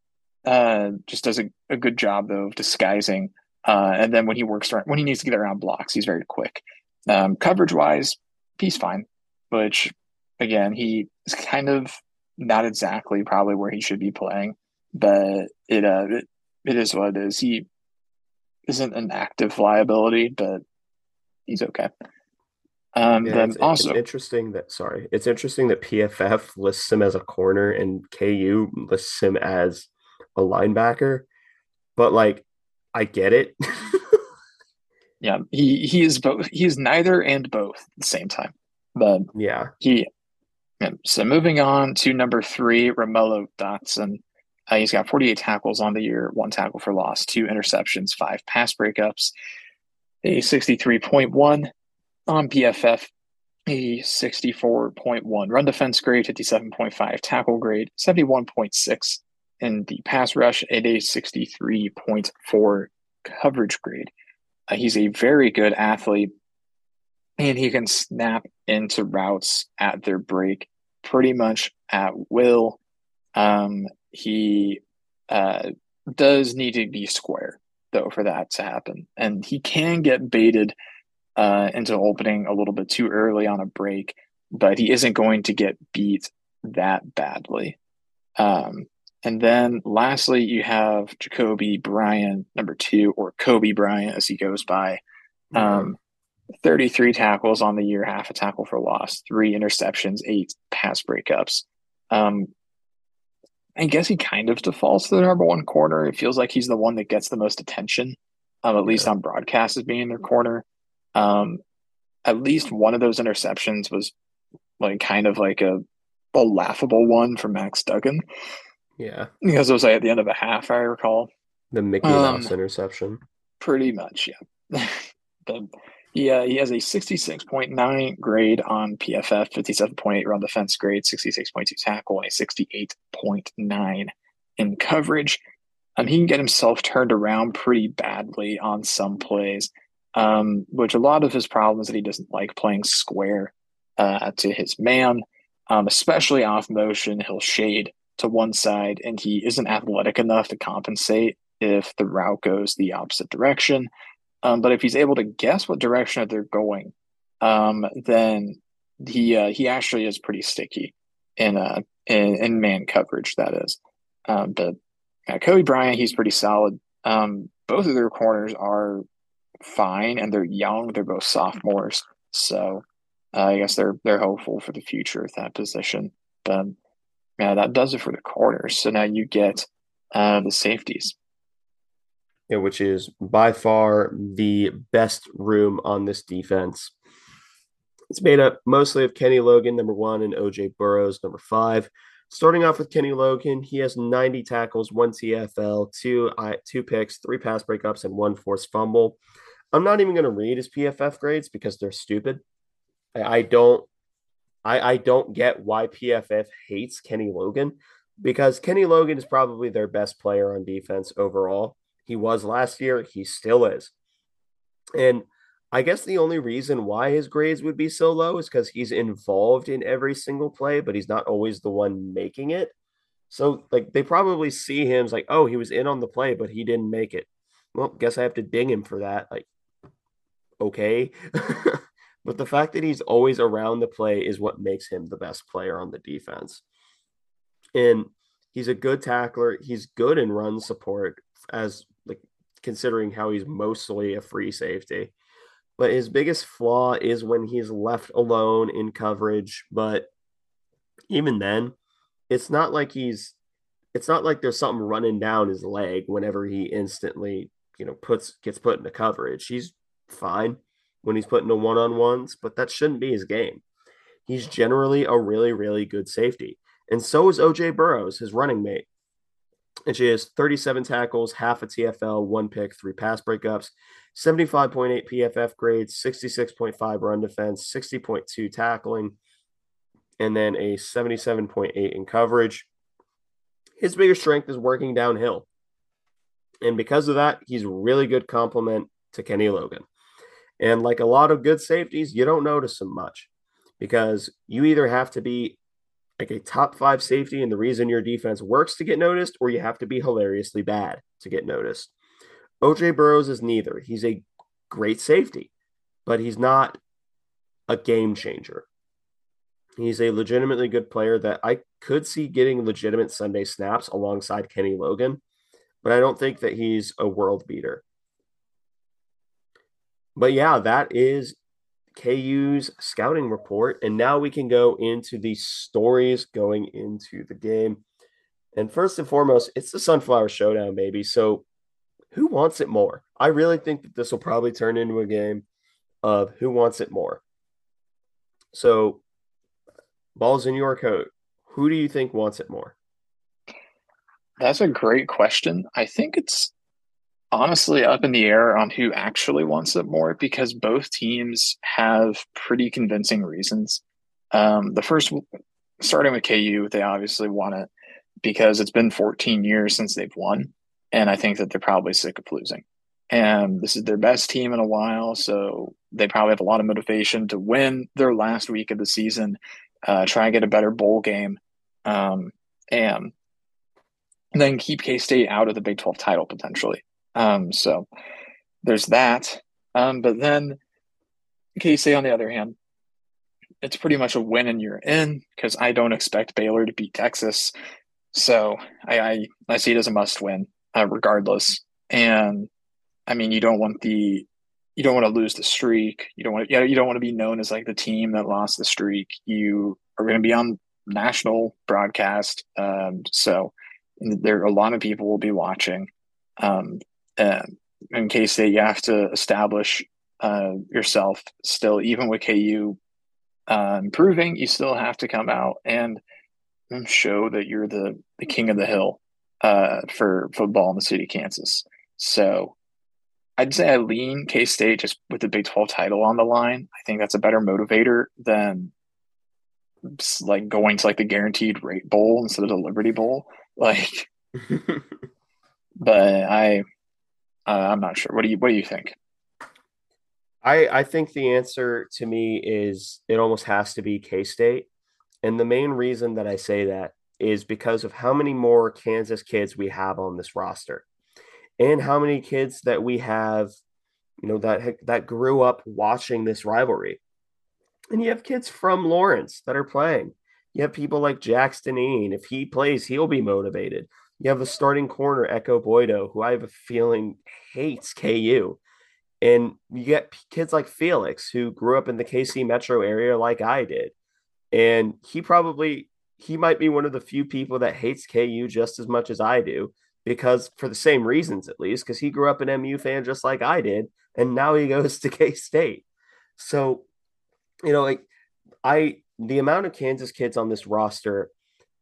uh, just does a, a, good job though of disguising. Uh, and then when he works around, when he needs to get around blocks, he's very quick. Um, coverage wise, he's fine, which again, he is kind of not exactly probably where he should be playing, but it uh it, it is what it is. He isn't an active liability, but he's okay. Um, yeah, then it's, also it's interesting that sorry, it's interesting that PFF lists him as a corner and KU lists him as a linebacker, but like I get it. yeah, he he is both. He is neither and both at the same time. But yeah, he. Yeah. So moving on to number three, Romello Dotson. Uh, he's got 48 tackles on the year, one tackle for loss, two interceptions, five pass breakups, a 63.1 on PFF, a 64.1 run defense grade, 57.5 tackle grade, 71.6 in the pass rush, and a 63.4 coverage grade. Uh, he's a very good athlete, and he can snap into routes at their break pretty much at will. Um, he uh, does need to be square, though, for that to happen. And he can get baited uh, into opening a little bit too early on a break, but he isn't going to get beat that badly. Um, and then lastly, you have Jacoby Bryant, number two, or Cobee Bryant as he goes by. Um, 33 tackles on the year, half a tackle for loss, three interceptions, eight pass breakups. Um, I guess he kind of defaults to the number one corner. It feels like he's the one that gets the most attention, um, at least on broadcast as being their corner. Um, at least one of those interceptions was like kind of like a, a laughable one for Max Duggan. Yeah. Because it was like at the end of a half, I recall. The Mickey Mouse um, interception. Pretty much, yeah. the, he, uh, he has a 66.9 grade on PFF, 57.8 run defense grade, 66.2 tackle, and a 68.9 in coverage. Um, he can get himself turned around pretty badly on some plays um, which a lot of his problem is that he doesn't like playing square uh, to his man, um, especially off motion. He'll shade to one side, and he isn't athletic enough to compensate if the route goes the opposite direction. Um, but if he's able to guess what direction they're going, um, then he uh, he actually is pretty sticky in uh in, in man coverage. That is, um, but uh, Cobee Bryant, he's pretty solid. Um, both of their corners are fine, and they're young. They're both sophomores, so uh, I guess they're they're hopeful for the future of that position. But yeah, that does it for the corners. So now you get uh, the safeties. Which is by far the best room on this defense. It's made up mostly of Kenny Logan, number one, and OJ Burroughs, number five. Starting off with Kenny Logan, he has 90 tackles, one TFL, two two picks, three pass breakups, and one forced fumble. I'm not even going to read his PFF grades because they're stupid. I don't I, I don't get why PFF hates Kenny Logan because Kenny Logan is probably their best player on defense overall. He was last year, he still is. And I guess the only reason why his grades would be so low is because he's involved in every single play, but he's not always the one making it. So, like, they probably see him as like, oh, he was in on the play, but he didn't make it. Well, guess I have to ding him for that. Like, okay. but the fact that he's always around the play is what makes him the best player on the defense. And he's a good tackler. He's good in run support as considering how he's mostly a free safety. But his biggest flaw is when he's left alone in coverage, but even then, it's not like he's it's not like there's something running down his leg whenever he instantly, you know, puts gets put into coverage. He's fine when he's put into one on ones, but that shouldn't be his game. He's generally a really, really good safety. And so is OJ Burroughs, his running mate. And she has 37 tackles, half a TFL, one pick, three pass breakups, 75.8 PFF grades, 66.5 run defense, 60.2 tackling, and then a 77.8 in coverage. His biggest strength is working downhill. And because of that, he's a really good complement to Kenny Logan. And like a lot of good safeties, you don't notice him much because you either have to be like a top five safety and the reason your defense works to get noticed, or you have to be hilariously bad to get noticed. OJ Burroughs is neither. He's a great safety, but he's not a game changer. He's a legitimately good player that I could see getting legitimate Sunday snaps alongside Kenny Logan, but I don't think that he's a world beater. But yeah, that is KU's scouting report. And now we can go into the stories going into the game. And first and foremost, it's the Sunflower Showdown, baby. So who wants it more? I really think that this will probably turn into a game of who wants it more. So, balls in your coat. Who do you think wants it more? That's a great question. I think it's honestly up in the air on who actually wants it more because both teams have pretty convincing reasons. Um, the first, starting with KU, they obviously want it because it's been 14 years since they've won. And I think that they're probably sick of losing. And this is their best team in a while. So they probably have a lot of motivation to win their last week of the season, uh, try and get a better bowl game, um, and then keep K State out of the Big 12 title potentially. Um, so there's that. Um, but then State, on the other hand, it's pretty much a win and you're in because I don't expect Baylor to beat Texas. So I, I, I see it as a must win uh, regardless. And I mean, you don't want the you don't want to lose the streak. You don't want you, don't want to be known as like the team that lost the streak. You are going to be on national broadcast. Um, so there a lot of people will be watching. Um, in case they you have to establish uh, yourself still, even with KU uh, improving, you still have to come out and show that you're the the king of the hill uh, for football in the city of Kansas. So I'd say I lean K State just with the Big 12 title on the line. I think that's a better motivator than like going to like the guaranteed rate bowl instead of the Liberty Bowl. Like, but I, uh, I'm not sure. What do you What do you think? I I think the answer to me is it almost has to be K State, and the main reason that I say that is because of how many more Kansas kids we have on this roster and how many kids that we have, you know, that that grew up watching this rivalry. And you have kids from Lawrence that are playing. You have people like Jackson Ean. If he plays, he'll be motivated. You have the starting corner, Ekow Boye-Doe, who I have a feeling hates KU. And you get kids like Felix, who grew up in the KC metro area like I did. And he probably he might be one of the few people that hates KU just as much as I do, because for the same reasons at least, because he grew up an MU fan just like I did, and now he goes to K State. So, you know, like I the amount of Kansas kids on this roster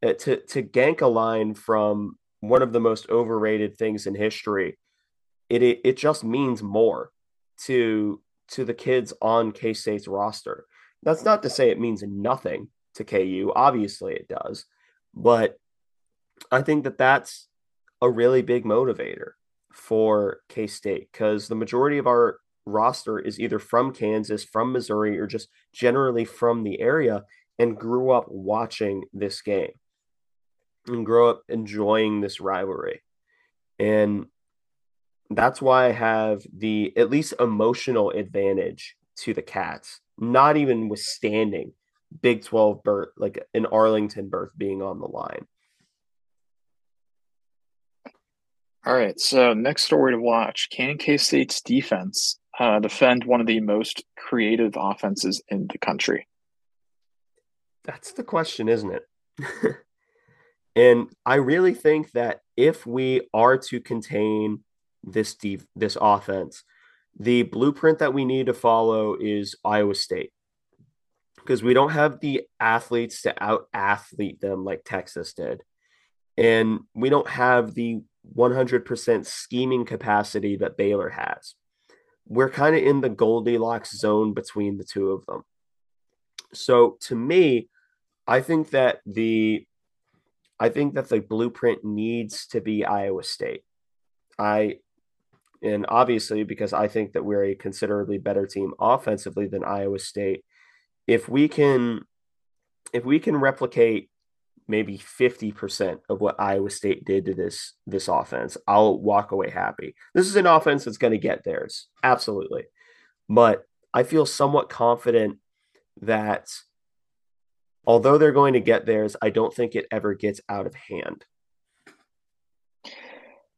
uh, to to gank a line from one of the most overrated things in history, it it, it just means more to to the kids on K State's roster. That's not to say it means nothing to KU. Obviously, it does. But I think that that's a really big motivator for K State because the majority of our roster is either from Kansas, from Missouri, or just generally from the area and grew up watching this game and grow up enjoying this rivalry. And that's why I have the at least emotional advantage to the Cats, not even withstanding Big 12 berth, like an Arlington berth being on the line. All right. So, next story to watch Can K State's defense uh, defend one of the most creative offenses in the country? That's the question, isn't it? and I really think that if we are to contain this this offense, the blueprint that we need to follow is Iowa State because we don't have the athletes to out athlete them like Texas did. And we don't have the 100% scheming capacity that Baylor has. We're kind of in the Goldilocks zone between the two of them. So to me, I think that the I think that the blueprint needs to be Iowa State. I and obviously because I think that we're a considerably better team offensively than Iowa State, if we can if we can replicate maybe 50% of what Iowa State did to this this offense, I'll walk away happy. This is an offense that's going to get theirs. Absolutely. But I feel somewhat confident that although they're going to get theirs, I don't think it ever gets out of hand.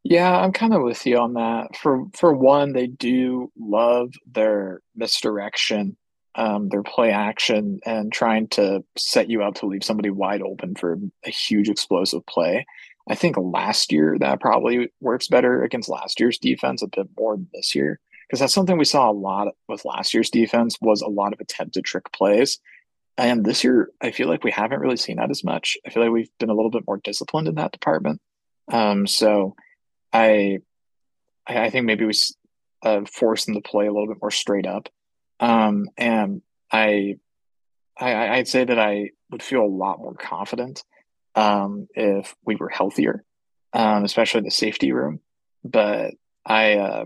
Yeah, I'm kind of with you on that. For for one, they do love their misdirection, um, their play action, and trying to set you up to leave somebody wide open for a huge explosive play. I think last year that probably works better against last year's defense a bit more than this year because that's something we saw a lot with last year's defense was a lot of attempted trick plays. And this year, I feel like we haven't really seen that as much. I feel like we've been a little bit more disciplined in that department. Um, so I, I think maybe we uh, forced them to play a little bit more straight up. Um, and I, I, I'd say that I would feel a lot more confident um, if we were healthier, um, especially the safety room. But I, uh,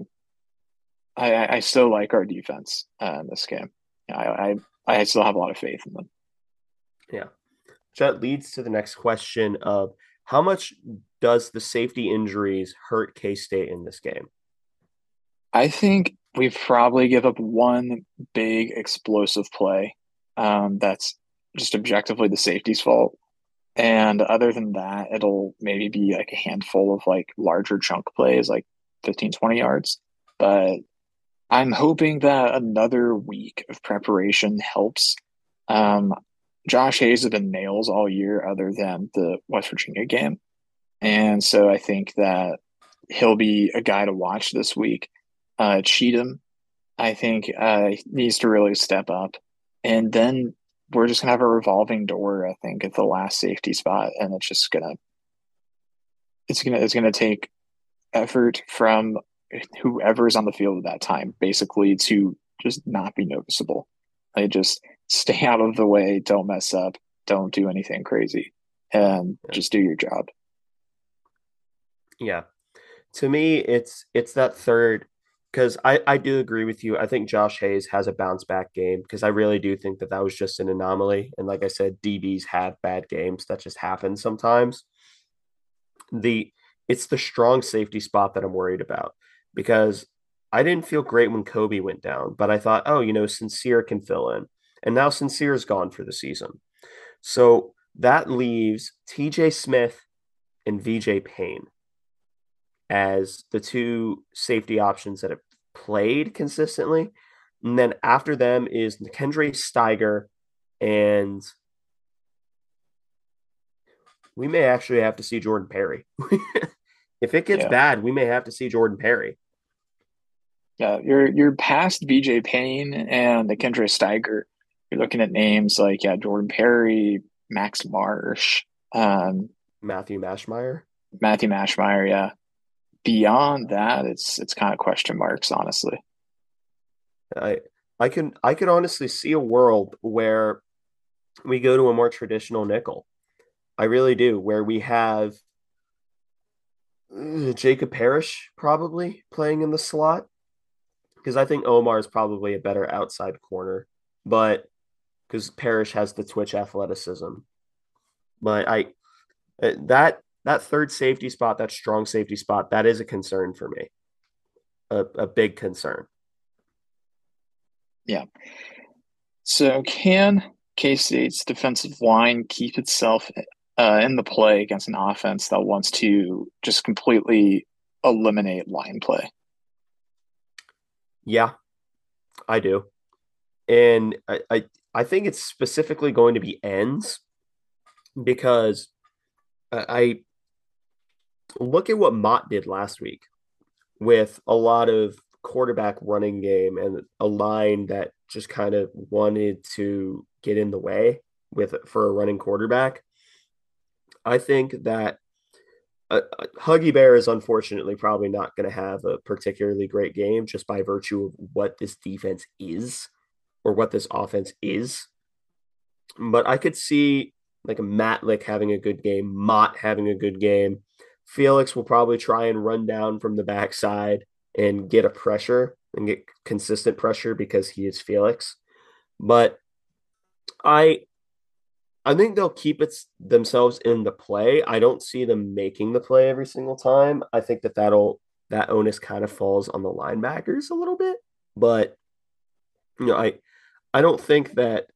I, I still like our defense uh, in this game. I, I, I still have a lot of faith in them. Yeah, that leads to the next question of how much does the safety injuries hurt K State in this game? I think we probably give up one big explosive play um, that's just objectively the safety's fault. And other than that, it'll maybe be like a handful of like larger chunk plays, like 15, 20 yards. But I'm hoping that another week of preparation helps. Um, Josh Hayes has been nails all year, other than the West Virginia game. And so I think that he'll be a guy to watch this week. Uh, Cheatham, I think, uh, needs to really step up. And then we're just gonna have a revolving door, I think, at the last safety spot, and it's just gonna it's gonna it's gonna take effort from whoever's on the field at that time, basically to just not be noticeable. Like just stay out of the way, don't mess up, don't do anything crazy, and yeah. just do your job. Yeah. To me, it's it's that third because I, I do agree with you. I think Josh Hayes has a bounce back game because I really do think that that was just an anomaly. And like I said, DBs have bad games that just happen sometimes. The it's the strong safety spot that I'm worried about because I didn't feel great when Kobe went down, but I thought, oh, you know, Sincere can fill in. And now Sincere's gone for the season. So that leaves TJ Smith and VJ Payne as the two safety options that have played consistently. And then after them is Kendre Steiger and we may actually have to see Jordan Perry. if it gets yeah. bad, we may have to see Jordan Perry. Yeah, you're you're past VJ Payne and the Kendre Steiger. You're looking at names like yeah, Jordan Perry, Max Marsh, um, Matthew Mashmeyer. Matthew Mashmeyer, yeah beyond that, it's it's kind of question marks, honestly. I I can I can honestly see a world where we go to a more traditional nickel. I really do, where we have uh, Jacob Parrish probably playing in the slot because I think Omar is probably a better outside corner, but because Parrish has the twitch athleticism. But I uh, that that third safety spot, that strong safety spot, that is a concern for me. A, a big concern. Yeah. So can K State's defensive line keep itself uh, in the play against an offense that wants to just completely eliminate line play? Yeah, I do. And I, I, I think it's specifically going to be ends because I look at what Mott did last week with a lot of quarterback running game and a line that just kind of wanted to get in the way with for a running quarterback. I think that uh, Huggy Bear is unfortunately probably not going to have a particularly great game just by virtue of what this defense is or what this offense is. But I could see like Matlack having a good game, Mott having a good game, Felix will probably try and run down from the backside and get a pressure and get consistent pressure because he is Felix. But I I think they'll keep it themselves in the play. I don't see them making the play every single time. I think that that'll that onus kind of falls on the linebackers a little bit, but you know, I I don't think that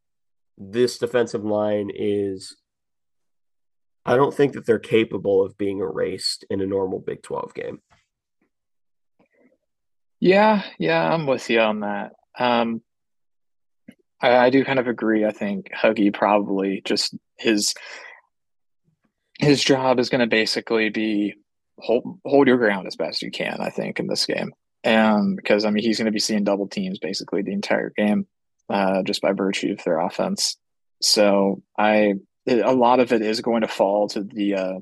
this defensive line is I don't think that they're capable of being erased in a normal Big 12 game. Yeah, yeah, I'm with you on that. Um, I, I do kind of agree. I think Huggy probably just his his job is going to basically be hold hold your ground as best you can. I think in this game, and because I mean he's going to be seeing double teams basically the entire game, uh, just by virtue of their offense. So I a lot of it is going to fall to the uh,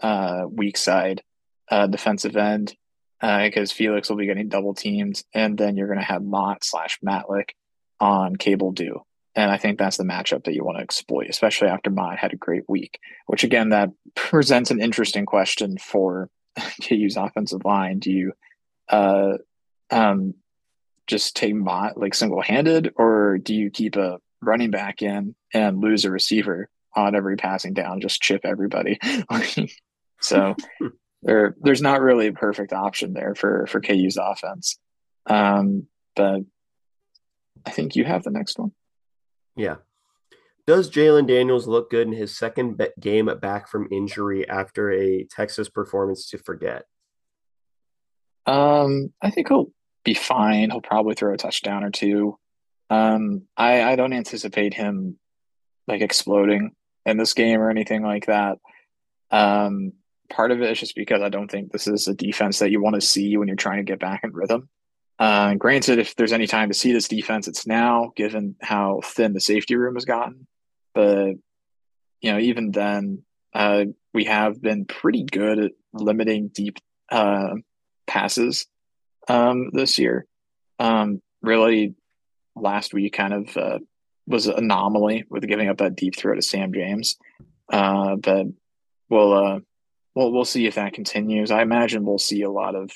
uh, weak side uh, defensive end because uh, Felix will be getting double teamed, and then you're going to have Mott slash Matlack on Cabeldue. And I think that's the matchup that you want to exploit, especially after Mott had a great week, which again, that presents an interesting question for KU's offensive line. Do you uh, um, just take Mott like single handed, or do you keep a running back in and lose a receiver on every passing down, just chip everybody? so there, there's not really a perfect option there for for KU's offense. Um, but I think you have the next one. Yeah. Does Jalon Daniels look good in his second game back from injury after a Texas performance to forget? Um, I think he'll be fine. He'll probably throw a touchdown or two. Um, I, I don't anticipate him like exploding in this game or anything like that. Um, part of it is just because I don't think this is a defense that you want to see when you're trying to get back in rhythm. Uh, granted, if there's any time to see this defense, it's now, given how thin the safety room has gotten. But you know, even then, uh, we have been pretty good at limiting deep uh, passes um, this year. Um, really, last week kind of uh, was an anomaly with giving up that deep throw to Sam James. Uh, but we'll uh, we'll we'll see if that continues. I imagine we'll see a lot of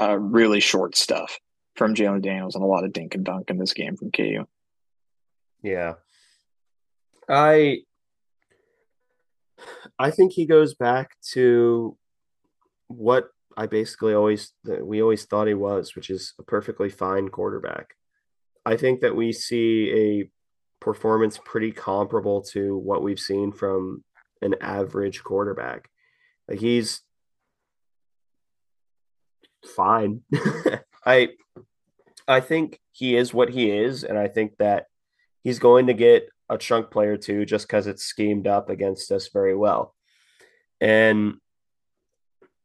uh, really short stuff from Jalon Daniels and a lot of dink and dunk in this game from KU. Yeah. I I think he goes back to what I basically always we always thought he was, which is a perfectly fine quarterback. I think that we see a performance pretty comparable to what we've seen from an average quarterback. Like he's fine. I I think he is what he is, and I think that he's going to get a chunk player too, just because it's schemed up against us very well. And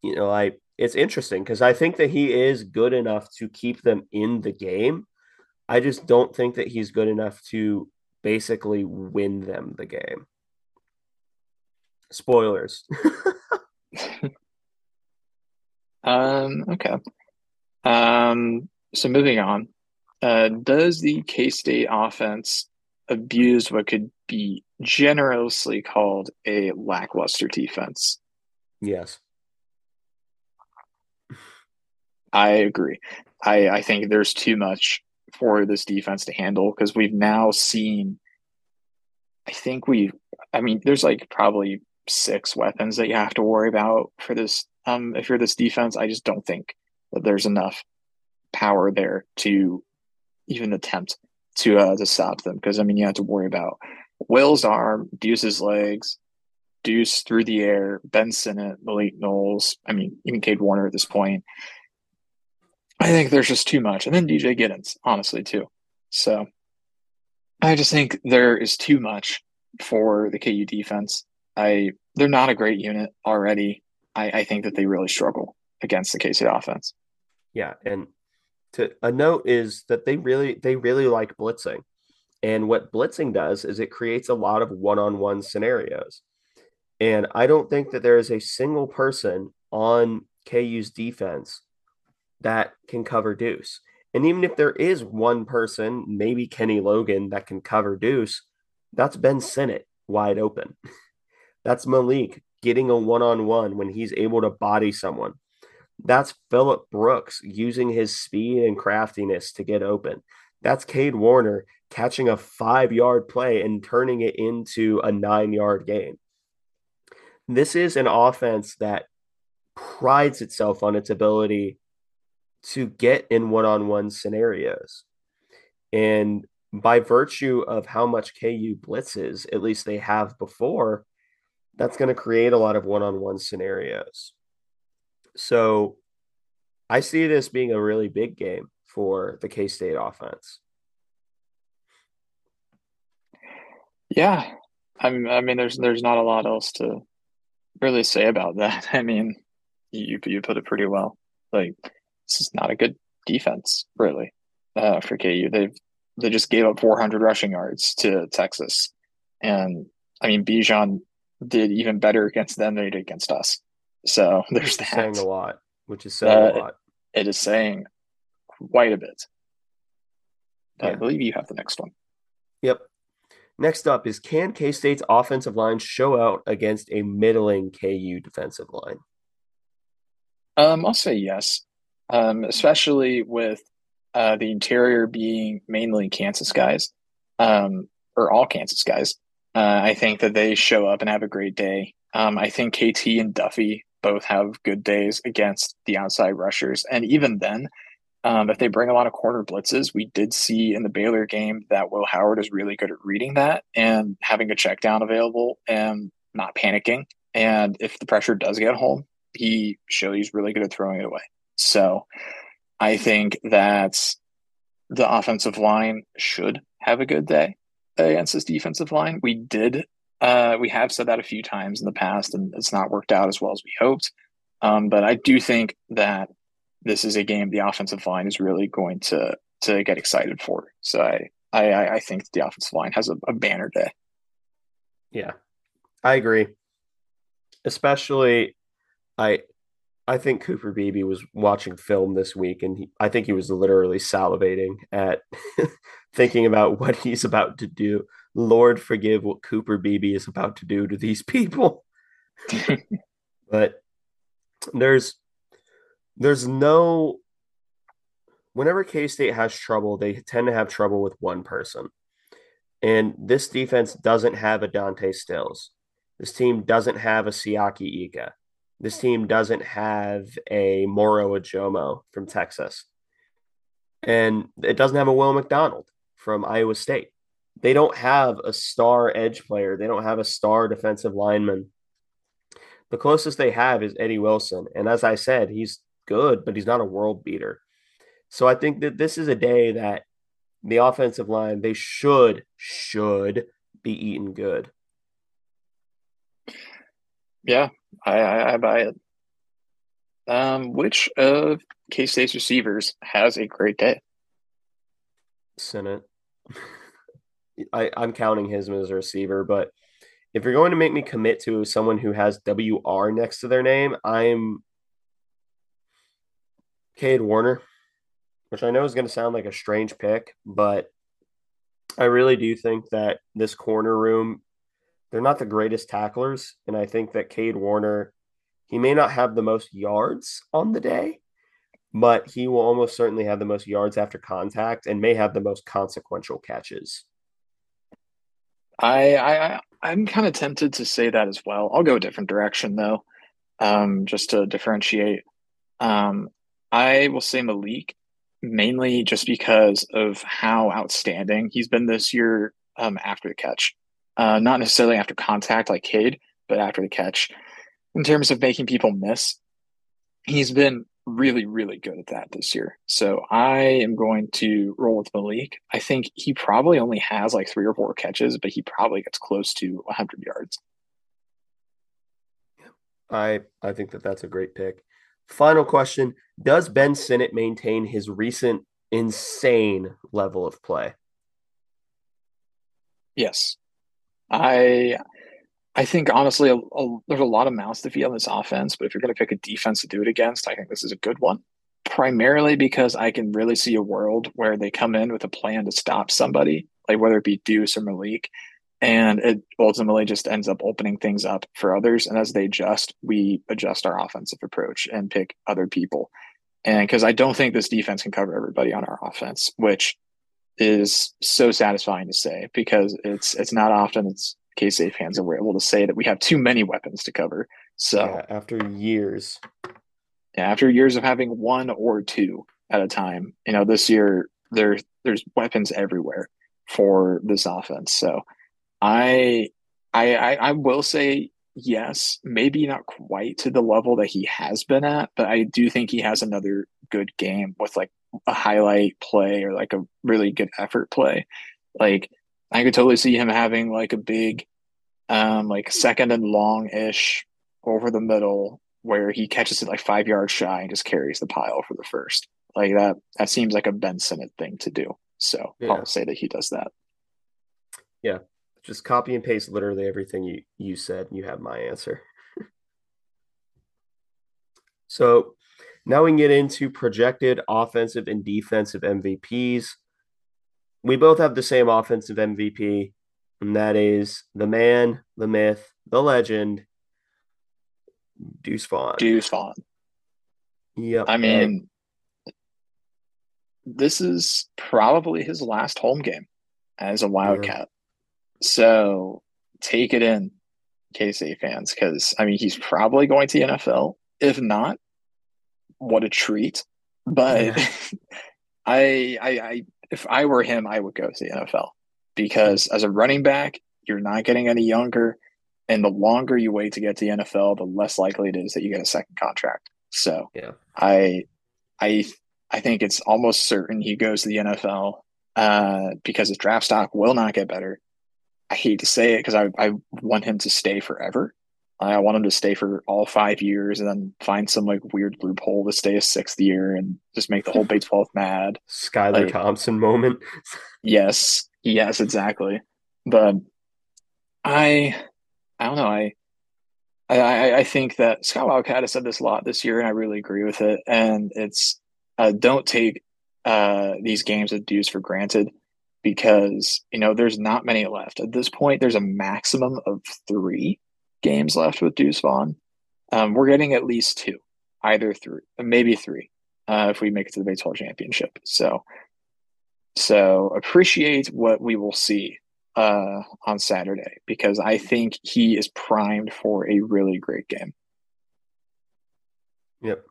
you know, I it's interesting because I think that he is good enough to keep them in the game. I just don't think that he's good enough to basically win them the game. Spoilers. um, okay. Um, so moving on, uh, does the K State offense abuse what could be generously called a lackluster defense? Yes. I agree. I, I think there's too much for this defense to handle because we've now seen, I think we, I mean, there's like probably six weapons that you have to worry about for this. Um, if you're this defense, I just don't think that there's enough power there to even attempt to uh, to stop them. Because I mean, you have to worry about Will's arm, Deuce's legs, Deuce through the air, Ben Sinnott, Malik Knowles. I mean, even Cade Warner at this point. I think there's just too much, and then DJ Giddens, honestly, too. So I just think there is too much for the KU defense. I they're not a great unit already. I, I think that they really struggle against the KC offense. Yeah, and to a note is that they really they really like blitzing. And what blitzing does is it creates a lot of one-on-one scenarios. And I don't think that there is a single person on KU's defense that can cover Deuce. And even if there is one person, maybe Kenny Logan, that can cover Deuce, that's Ben Sinnott wide open. that's Malik getting a one on one when he's able to body someone. That's Phillip Brooks using his speed and craftiness to get open. That's Cade Warner catching a five yard play and turning it into a nine yard gain. This is an offense that prides itself on its ability to get in one on one scenarios. And by virtue of how much KU blitzes, at least they have before, that's going to create a lot of one on one scenarios. So I see this being a really big game for the K State offense. Yeah. I'm, I mean, there's there's not a lot else to really say about that. I mean, you you put it pretty well. Like this is not a good defense, really, uh, for KU. They've they just gave up 400 rushing yards to Texas, and I mean Bijan did even better against them than he did against us. So there's that. Saying a lot, which is saying uh, a lot. It is saying quite a bit. Yeah. I believe you have the next one. Yep. Next up is can K State's offensive line show out against a middling KU defensive line? Um, I'll say yes, um, especially with uh, the interior being mainly Kansas guys, um, or all Kansas guys. Uh, I think that they show up and have a great day. Um, I think KT and Duffie both have good days against the outside rushers, and even then, um, if they bring a lot of corner blitzes, we did see in the Baylor game that Will Howard is really good at reading that and having a check down available and not panicking. And if the pressure does get home, he shows he's really good at throwing it away. So I think that the offensive line should have a good day against this defensive line. We did, uh, we have said that a few times in the past, and it's not worked out as well as we hoped. Um, but I do think that this is a game the offensive line is really going to to get excited for. So I I, I think the offensive line has a, a banner day. Yeah, I agree. Especially, I I think Cooper Beebe was watching film this week, and he, I think he was literally salivating at thinking about what he's about to do. Lord, forgive what Cooper Beebe is about to do to these people. but there's there's no whenever K State has trouble, they tend to have trouble with one person. And this defense doesn't have a Dante Stills. This team doesn't have a Siaki Ika. This team doesn't have a Moro Ojomo from Texas. And it doesn't have a Will McDonald from Iowa State. They don't have a star edge player. They don't have a star defensive lineman. The closest they have is Eddie Wilson. And as I said, he's good, but he's not a world beater. So I think that this is a day that the offensive line they should should be eaten good. Yeah, I, I, I buy it. Um, which of K State's receivers has a great day? Sinnott. I, I'm counting him as a receiver, but if you're going to make me commit to someone who has WR next to their name, I'm Cade Warner, which I know is going to sound like a strange pick, but I really do think that this corner room, they're not the greatest tacklers. And I think that Cade Warner, he may not have the most yards on the day, but he will almost certainly have the most yards after contact and may have the most consequential catches. I I I'm kind of tempted to say that as well. I'll go a different direction though, um, just to differentiate. Um, I will say Malik mainly just because of how outstanding he's been this year um, after the catch. Uh, not necessarily after contact like Cade, but after the catch. In terms of making people miss, he's been really, really good at that this year. So I am going to roll with Malik. I think he probably only has like three or four catches, but he probably gets close to 100 yards. I I think that that's a great pick. Final question Does Ben Sinnott maintain his recent insane level of play? Yes. I I think honestly, a, a, there's a lot of mouths to feed on this offense, but if you're going to pick a defense to do it against, I think this is a good one. Primarily because I can really see a world where they come in with a plan to stop somebody, like whether it be Deuce or Malik, and it ultimately just ends up opening things up for others and as they adjust we adjust our offensive approach and pick other people and because i don't think this defense can cover everybody on our offense which is so satisfying to say because it's it's not often it's k-state fans that we're able to say that we have too many weapons to cover so yeah, after years yeah, after years of having one or two at a time you know this year there there's weapons everywhere for this offense. So I I I, I will say yes, maybe not quite to the level that he has been at, but I do think he has another good game with like a highlight play or like a really good effort play. Like I could totally see him having like a big um like second and long ish over the middle where he catches it like five yards shy and just carries the pile for the first. Like that that seems like a Ben thing to do. So yeah. I'll say that he does that. Yeah. Just copy and paste literally everything you, you said, and you have my answer. so now we can get into projected offensive and defensive MVPs. We both have the same offensive MVP, and that is the man, the myth, the legend, Deuce Vaughn. Deuce Vaughn. Yep. I mean, this is probably his last home game as a Wildcat. Yeah. So take it in, KC fans, because I mean he's probably going to the NFL. If not, what a treat. But yeah. I, I, I, if I were him, I would go to the NFL because as a running back, you're not getting any younger, and the longer you wait to get to the NFL, the less likely it is that you get a second contract. So yeah, I, I I think it's almost certain he goes to the NFL uh, because his draft stock will not get better. I hate to say it because I, I want him to stay forever. I want him to stay for all five years and then find some like weird loophole to stay a sixth year and just make the whole Big 12 mad. Skylar like, Thompson moment. yes. Yes, exactly. But I I don't know. I I I think that Scott Wildcat has said this a lot this year and I really agree with it. And it's uh, don't take uh, these games of Deuce for granted because you know there's not many left at this point. There's a maximum of three games left with Deuce Vaughn. Um, we're getting at least two, either three, maybe three, uh, if we make it to the baseball championship. So, so appreciate what we will see uh, on Saturday because I think he is primed for a really great game. Yep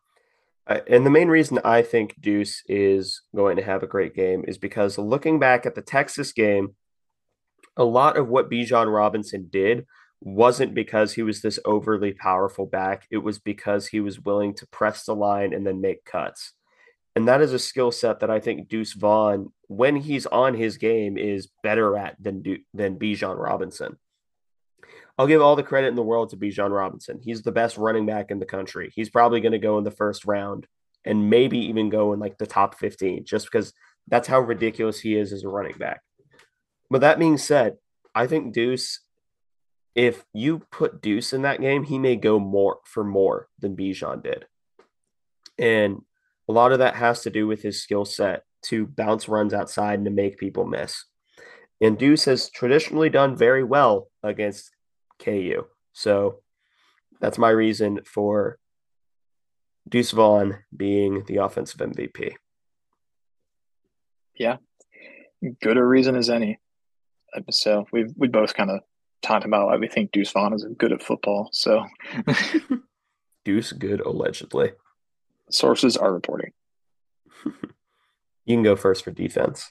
and the main reason I think Deuce is going to have a great game is because looking back at the Texas game, a lot of what Bijan Robinson did wasn't because he was this overly powerful back. It was because he was willing to press the line and then make cuts. And that is a skill set that I think Deuce Vaughn, when he's on his game, is better at than than Bijan Robinson. I'll give all the credit in the world to Bijan Robinson. He's the best running back in the country. He's probably going to go in the first round and maybe even go in like the top 15 just because that's how ridiculous he is as a running back. But that being said, I think Deuce, if you put Deuce in that game, he may go more for more than Bijan did. And a lot of that has to do with his skill set to bounce runs outside and to make people miss. And Deuce has traditionally done very well against KU. So that's my reason for Deuce Vaughn being the offensive MVP. Yeah, good a reason as any. So we've we both kind of talked about why we think Deuce Vaughn is good at football. So Deuce good allegedly. Sources are reporting. you can go first for defense.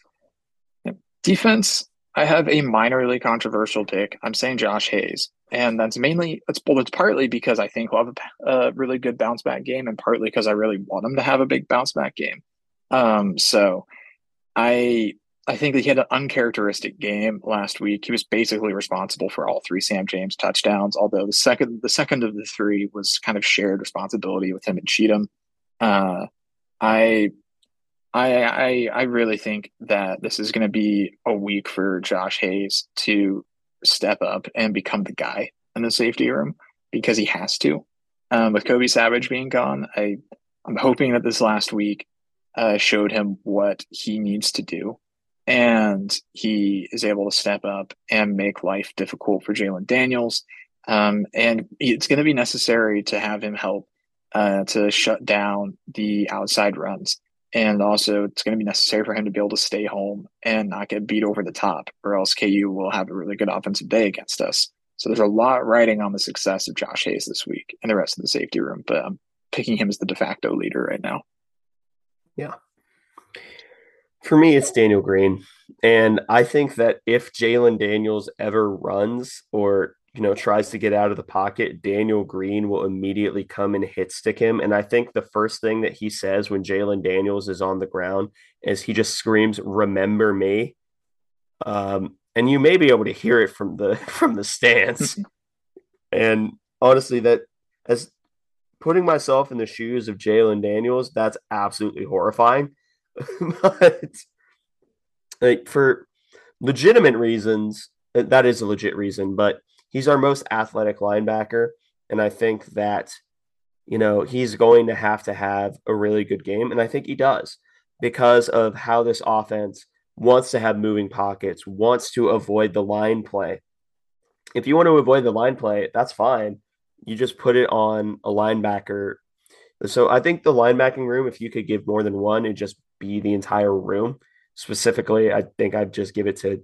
Defense, I have a minorly controversial pick. I'm saying Josh Hayes, and that's mainly it's well, it's partly because I think he'll have a, a really good bounce back game, and partly because I really want him to have a big bounce back game. Um, so I I think that he had an uncharacteristic game last week. He was basically responsible for all three Sam James touchdowns, although the second the second of the three was kind of shared responsibility with him and Cheatham. Uh, I I, I I really think that this is going to be a week for Josh Hayes to step up and become the guy in the safety room because he has to. Um, with Kobe Savage being gone, I I'm hoping that this last week uh, showed him what he needs to do, and he is able to step up and make life difficult for Jalon Daniels. Um, and it's going to be necessary to have him help uh, to shut down the outside runs and also, it's going to be necessary for him to be able to stay home and not get beat over the top, or else KU will have a really good offensive day against us. So there's a lot riding on the success of Josh Hayes this week and the rest of the safety room, but I'm picking him as the de facto leader right now. Yeah. For me, it's Daniel Green. And I think that if Jalon Daniels ever runs or you know tries to get out of the pocket, Daniel Green will immediately come and hit stick him. And I think the first thing that he says when Jalon Daniels is on the ground is he just screams, "Remember me." Um, and you may be able to hear it from the from the stands. and honestly, that as putting myself in the shoes of Jalon Daniels, that's absolutely horrifying. but like for legitimate reasons, uh, that is a legit reason, but he's our most athletic linebacker. And I think that, you know, he's going to have to have a really good game. And I think he does because of how this offense wants to have moving pockets, wants to avoid the line play. If you want to avoid the line play, that's fine. You just put it on a linebacker. So I think the linebacking room, if you could give more than one, it'd just be the entire room. Specifically, I think I'd just give it to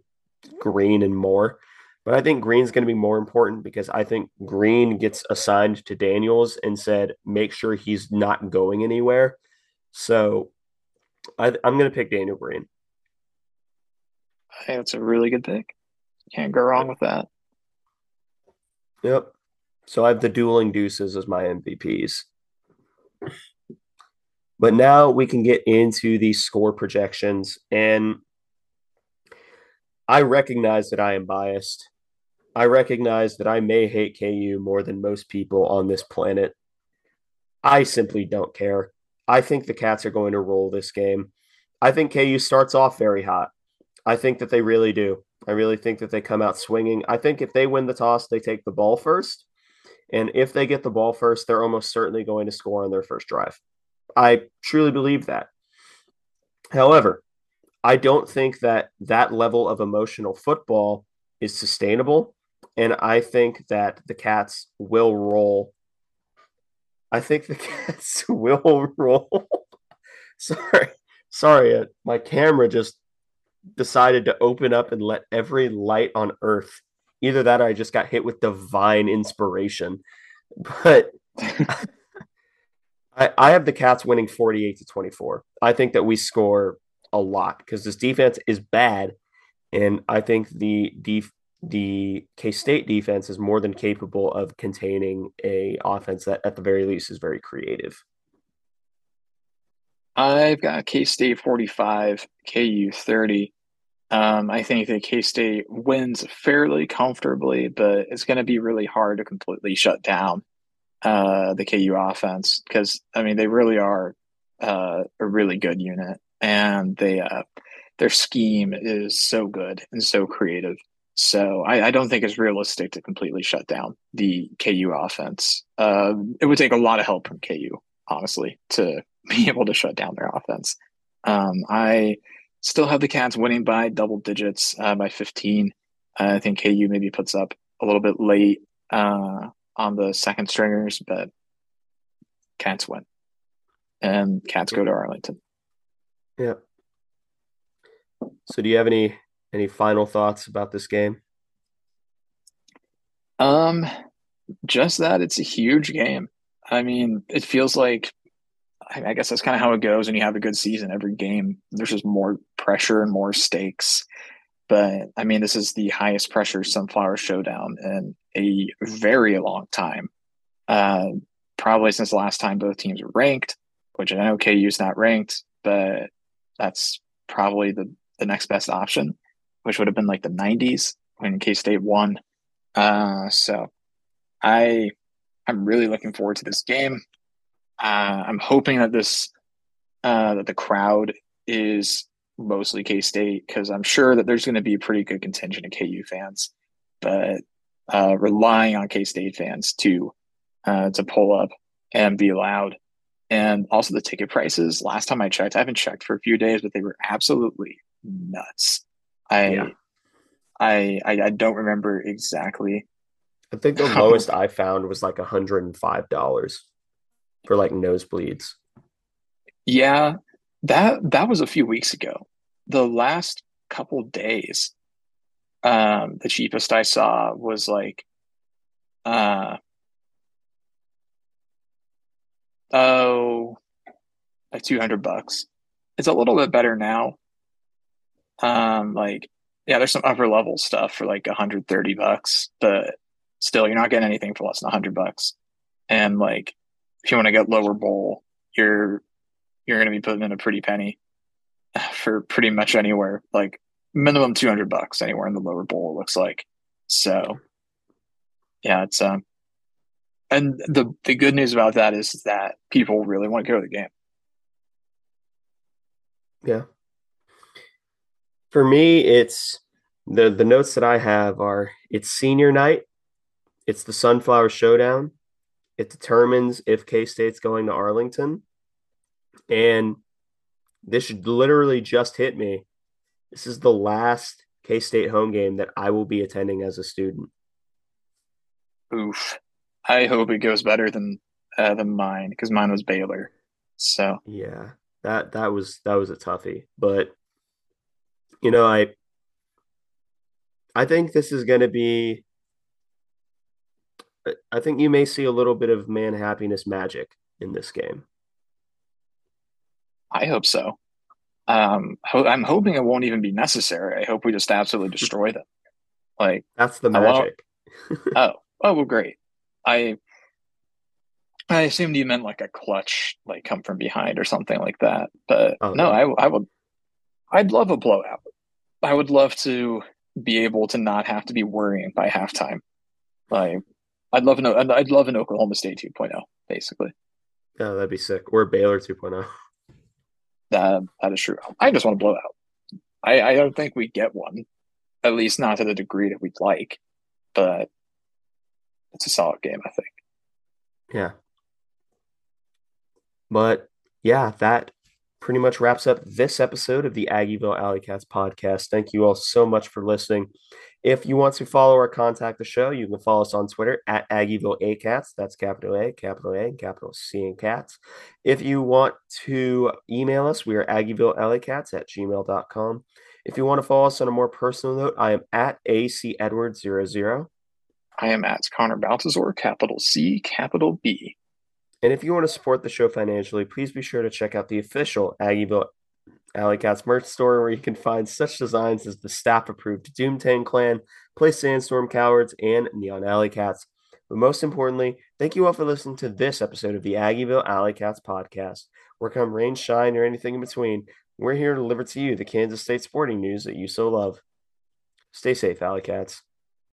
Green and Moore. But I think Green's going to be more important because I think Green gets assigned to Daniels and said, make sure he's not going anywhere. So I, am going to pick Daniel Green. I think that's a really good pick. Can't go wrong with that. Yep. So I have the dueling deuces as my MVPs. But now we can get into the score projections. And I recognize that I am biased. I recognize that I may hate KU more than most people on this planet. I simply don't care. I think the Cats are going to roll this game. I think KU starts off very hot. I think that they really do. I really think that they come out swinging. I think if they win the toss, they take the ball first. And if they get the ball first, they're almost certainly going to score on their first drive. I truly believe that. However, I don't think that that level of emotional football is sustainable and I think that the Cats will roll. I think the Cats will roll. sorry, sorry, uh, my camera just decided to open up and let every light on earth. Either that, or I just got hit with divine inspiration. But I, I have the Cats winning forty-eight to twenty-four. I think that we score a lot because this defense is bad, and I think the def- the K State defense is more than capable of containing a offense that, at the very least, is very creative. I've got K State 45, KU 30. Um, I think that K State wins fairly comfortably, but it's going to be really hard to completely shut down uh, the KU offense because, I mean, they really are uh, a really good unit and they uh, their scheme is so good and so creative. So I, I, don't think it's realistic to completely shut down the KU offense. Uh, it would take a lot of help from KU, honestly, to be able to shut down their offense. Um, I still have the Cats winning by double digits uh, by 15. Uh, I think KU maybe puts up a little bit late uh, on the second stringers, but Cats win. And Cats go to Arlington. Yeah. So do you have any any final thoughts about this game? Um, just that it's a huge game. I mean, it feels like I guess that's kind of how it goes when you have a good season. Every game, there's just more pressure and more stakes. But I mean, this is the highest pressure Sunflower Showdown in a very long time. Uh, probably since the last time both teams were ranked, which I know KU's not ranked, but that's probably the, the next best option which would have been like the 90s when K State won. Uh, so I I'm really looking forward to this game. Uh, I'm hoping that this uh, that the crowd is mostly K State because I'm sure that there's going to be a pretty good contingent of KU fans, but uh, relying on K State fans to uh, to pull up and be loud. And also the ticket prices. Last time I checked, I haven't checked for a few days, but they were absolutely nuts. I, yeah. I, I, I don't remember exactly. I think the lowest I found was like hundred and five dollars for like nosebleeds. Yeah, that that was a few weeks ago. The last couple days, um, the cheapest I saw was like, uh, oh, like two hundred bucks. It's a little bit better now, Um, like yeah, there's some upper level stuff for like 130 bucks, but still, you're not getting anything for less than 100 bucks. And like, if you want to get lower bowl, you're you're going to be putting in a pretty penny for pretty much anywhere, like minimum 200 bucks anywhere in the lower bowl. It looks like. So, yeah, it's um, and the the good news about that is that people really want to go to the game. Yeah. For me, it's the the notes that I have are it's senior night, it's the Sunflower Showdown. It determines if K State's going to Arlington. And this literally just hit me. This is the last K State home game that I will be attending as a student. Oof. I hope it goes better than uh, than mine because mine was Baylor. So yeah, that that was that was a toughie. But you know, I I think this is going to be. I think you may see a little bit of man happiness magic in this game. I hope so. Um, ho- I'm hoping it won't even be necessary. I hope we just absolutely destroy them. Like that's the magic. oh, oh, well, great. I I assumed you meant like a clutch, like come from behind or something like that. But oh, no, I I would. I'd love a blowout. I would love to be able to not have to be worrying by halftime. Like, I'd love an I'd love an Oklahoma State 2.0, basically. Yeah, that'd be sick. Or Baylor 2.0. That that is true. I just want to blow out. I I don't think we get one, at least not to the degree that we'd like. But it's a solid game, I think. Yeah. But yeah, that pretty much wraps up this episode of the Aggieville Alley Cats podcast. Thank you all so much for listening. If you want to follow or contact the show, you can follow us on Twitter at Aggieville ACATS. That's capital A, capital A, and capital C and cats. If you want to email us, we are AggievilleLACats at gmail.com. If you want to follow us on a more personal note, I am at AC Edwards 00. I am at Connor Baltazar, capital C, capital B. And if you want to support the show financially, please be sure to check out the official Aggieville Alley Cats merch store where you can find such designs as the staff approved Doomtang Clan, Play Sandstorm Cowards, and Neon Alley Cats. But most importantly, thank you all for listening to this episode of the Aggieville Alley Cats podcast. Where come rain, shine, or anything in between, we're here to deliver to you the Kansas State sporting news that you so love. Stay safe, Alley Cats.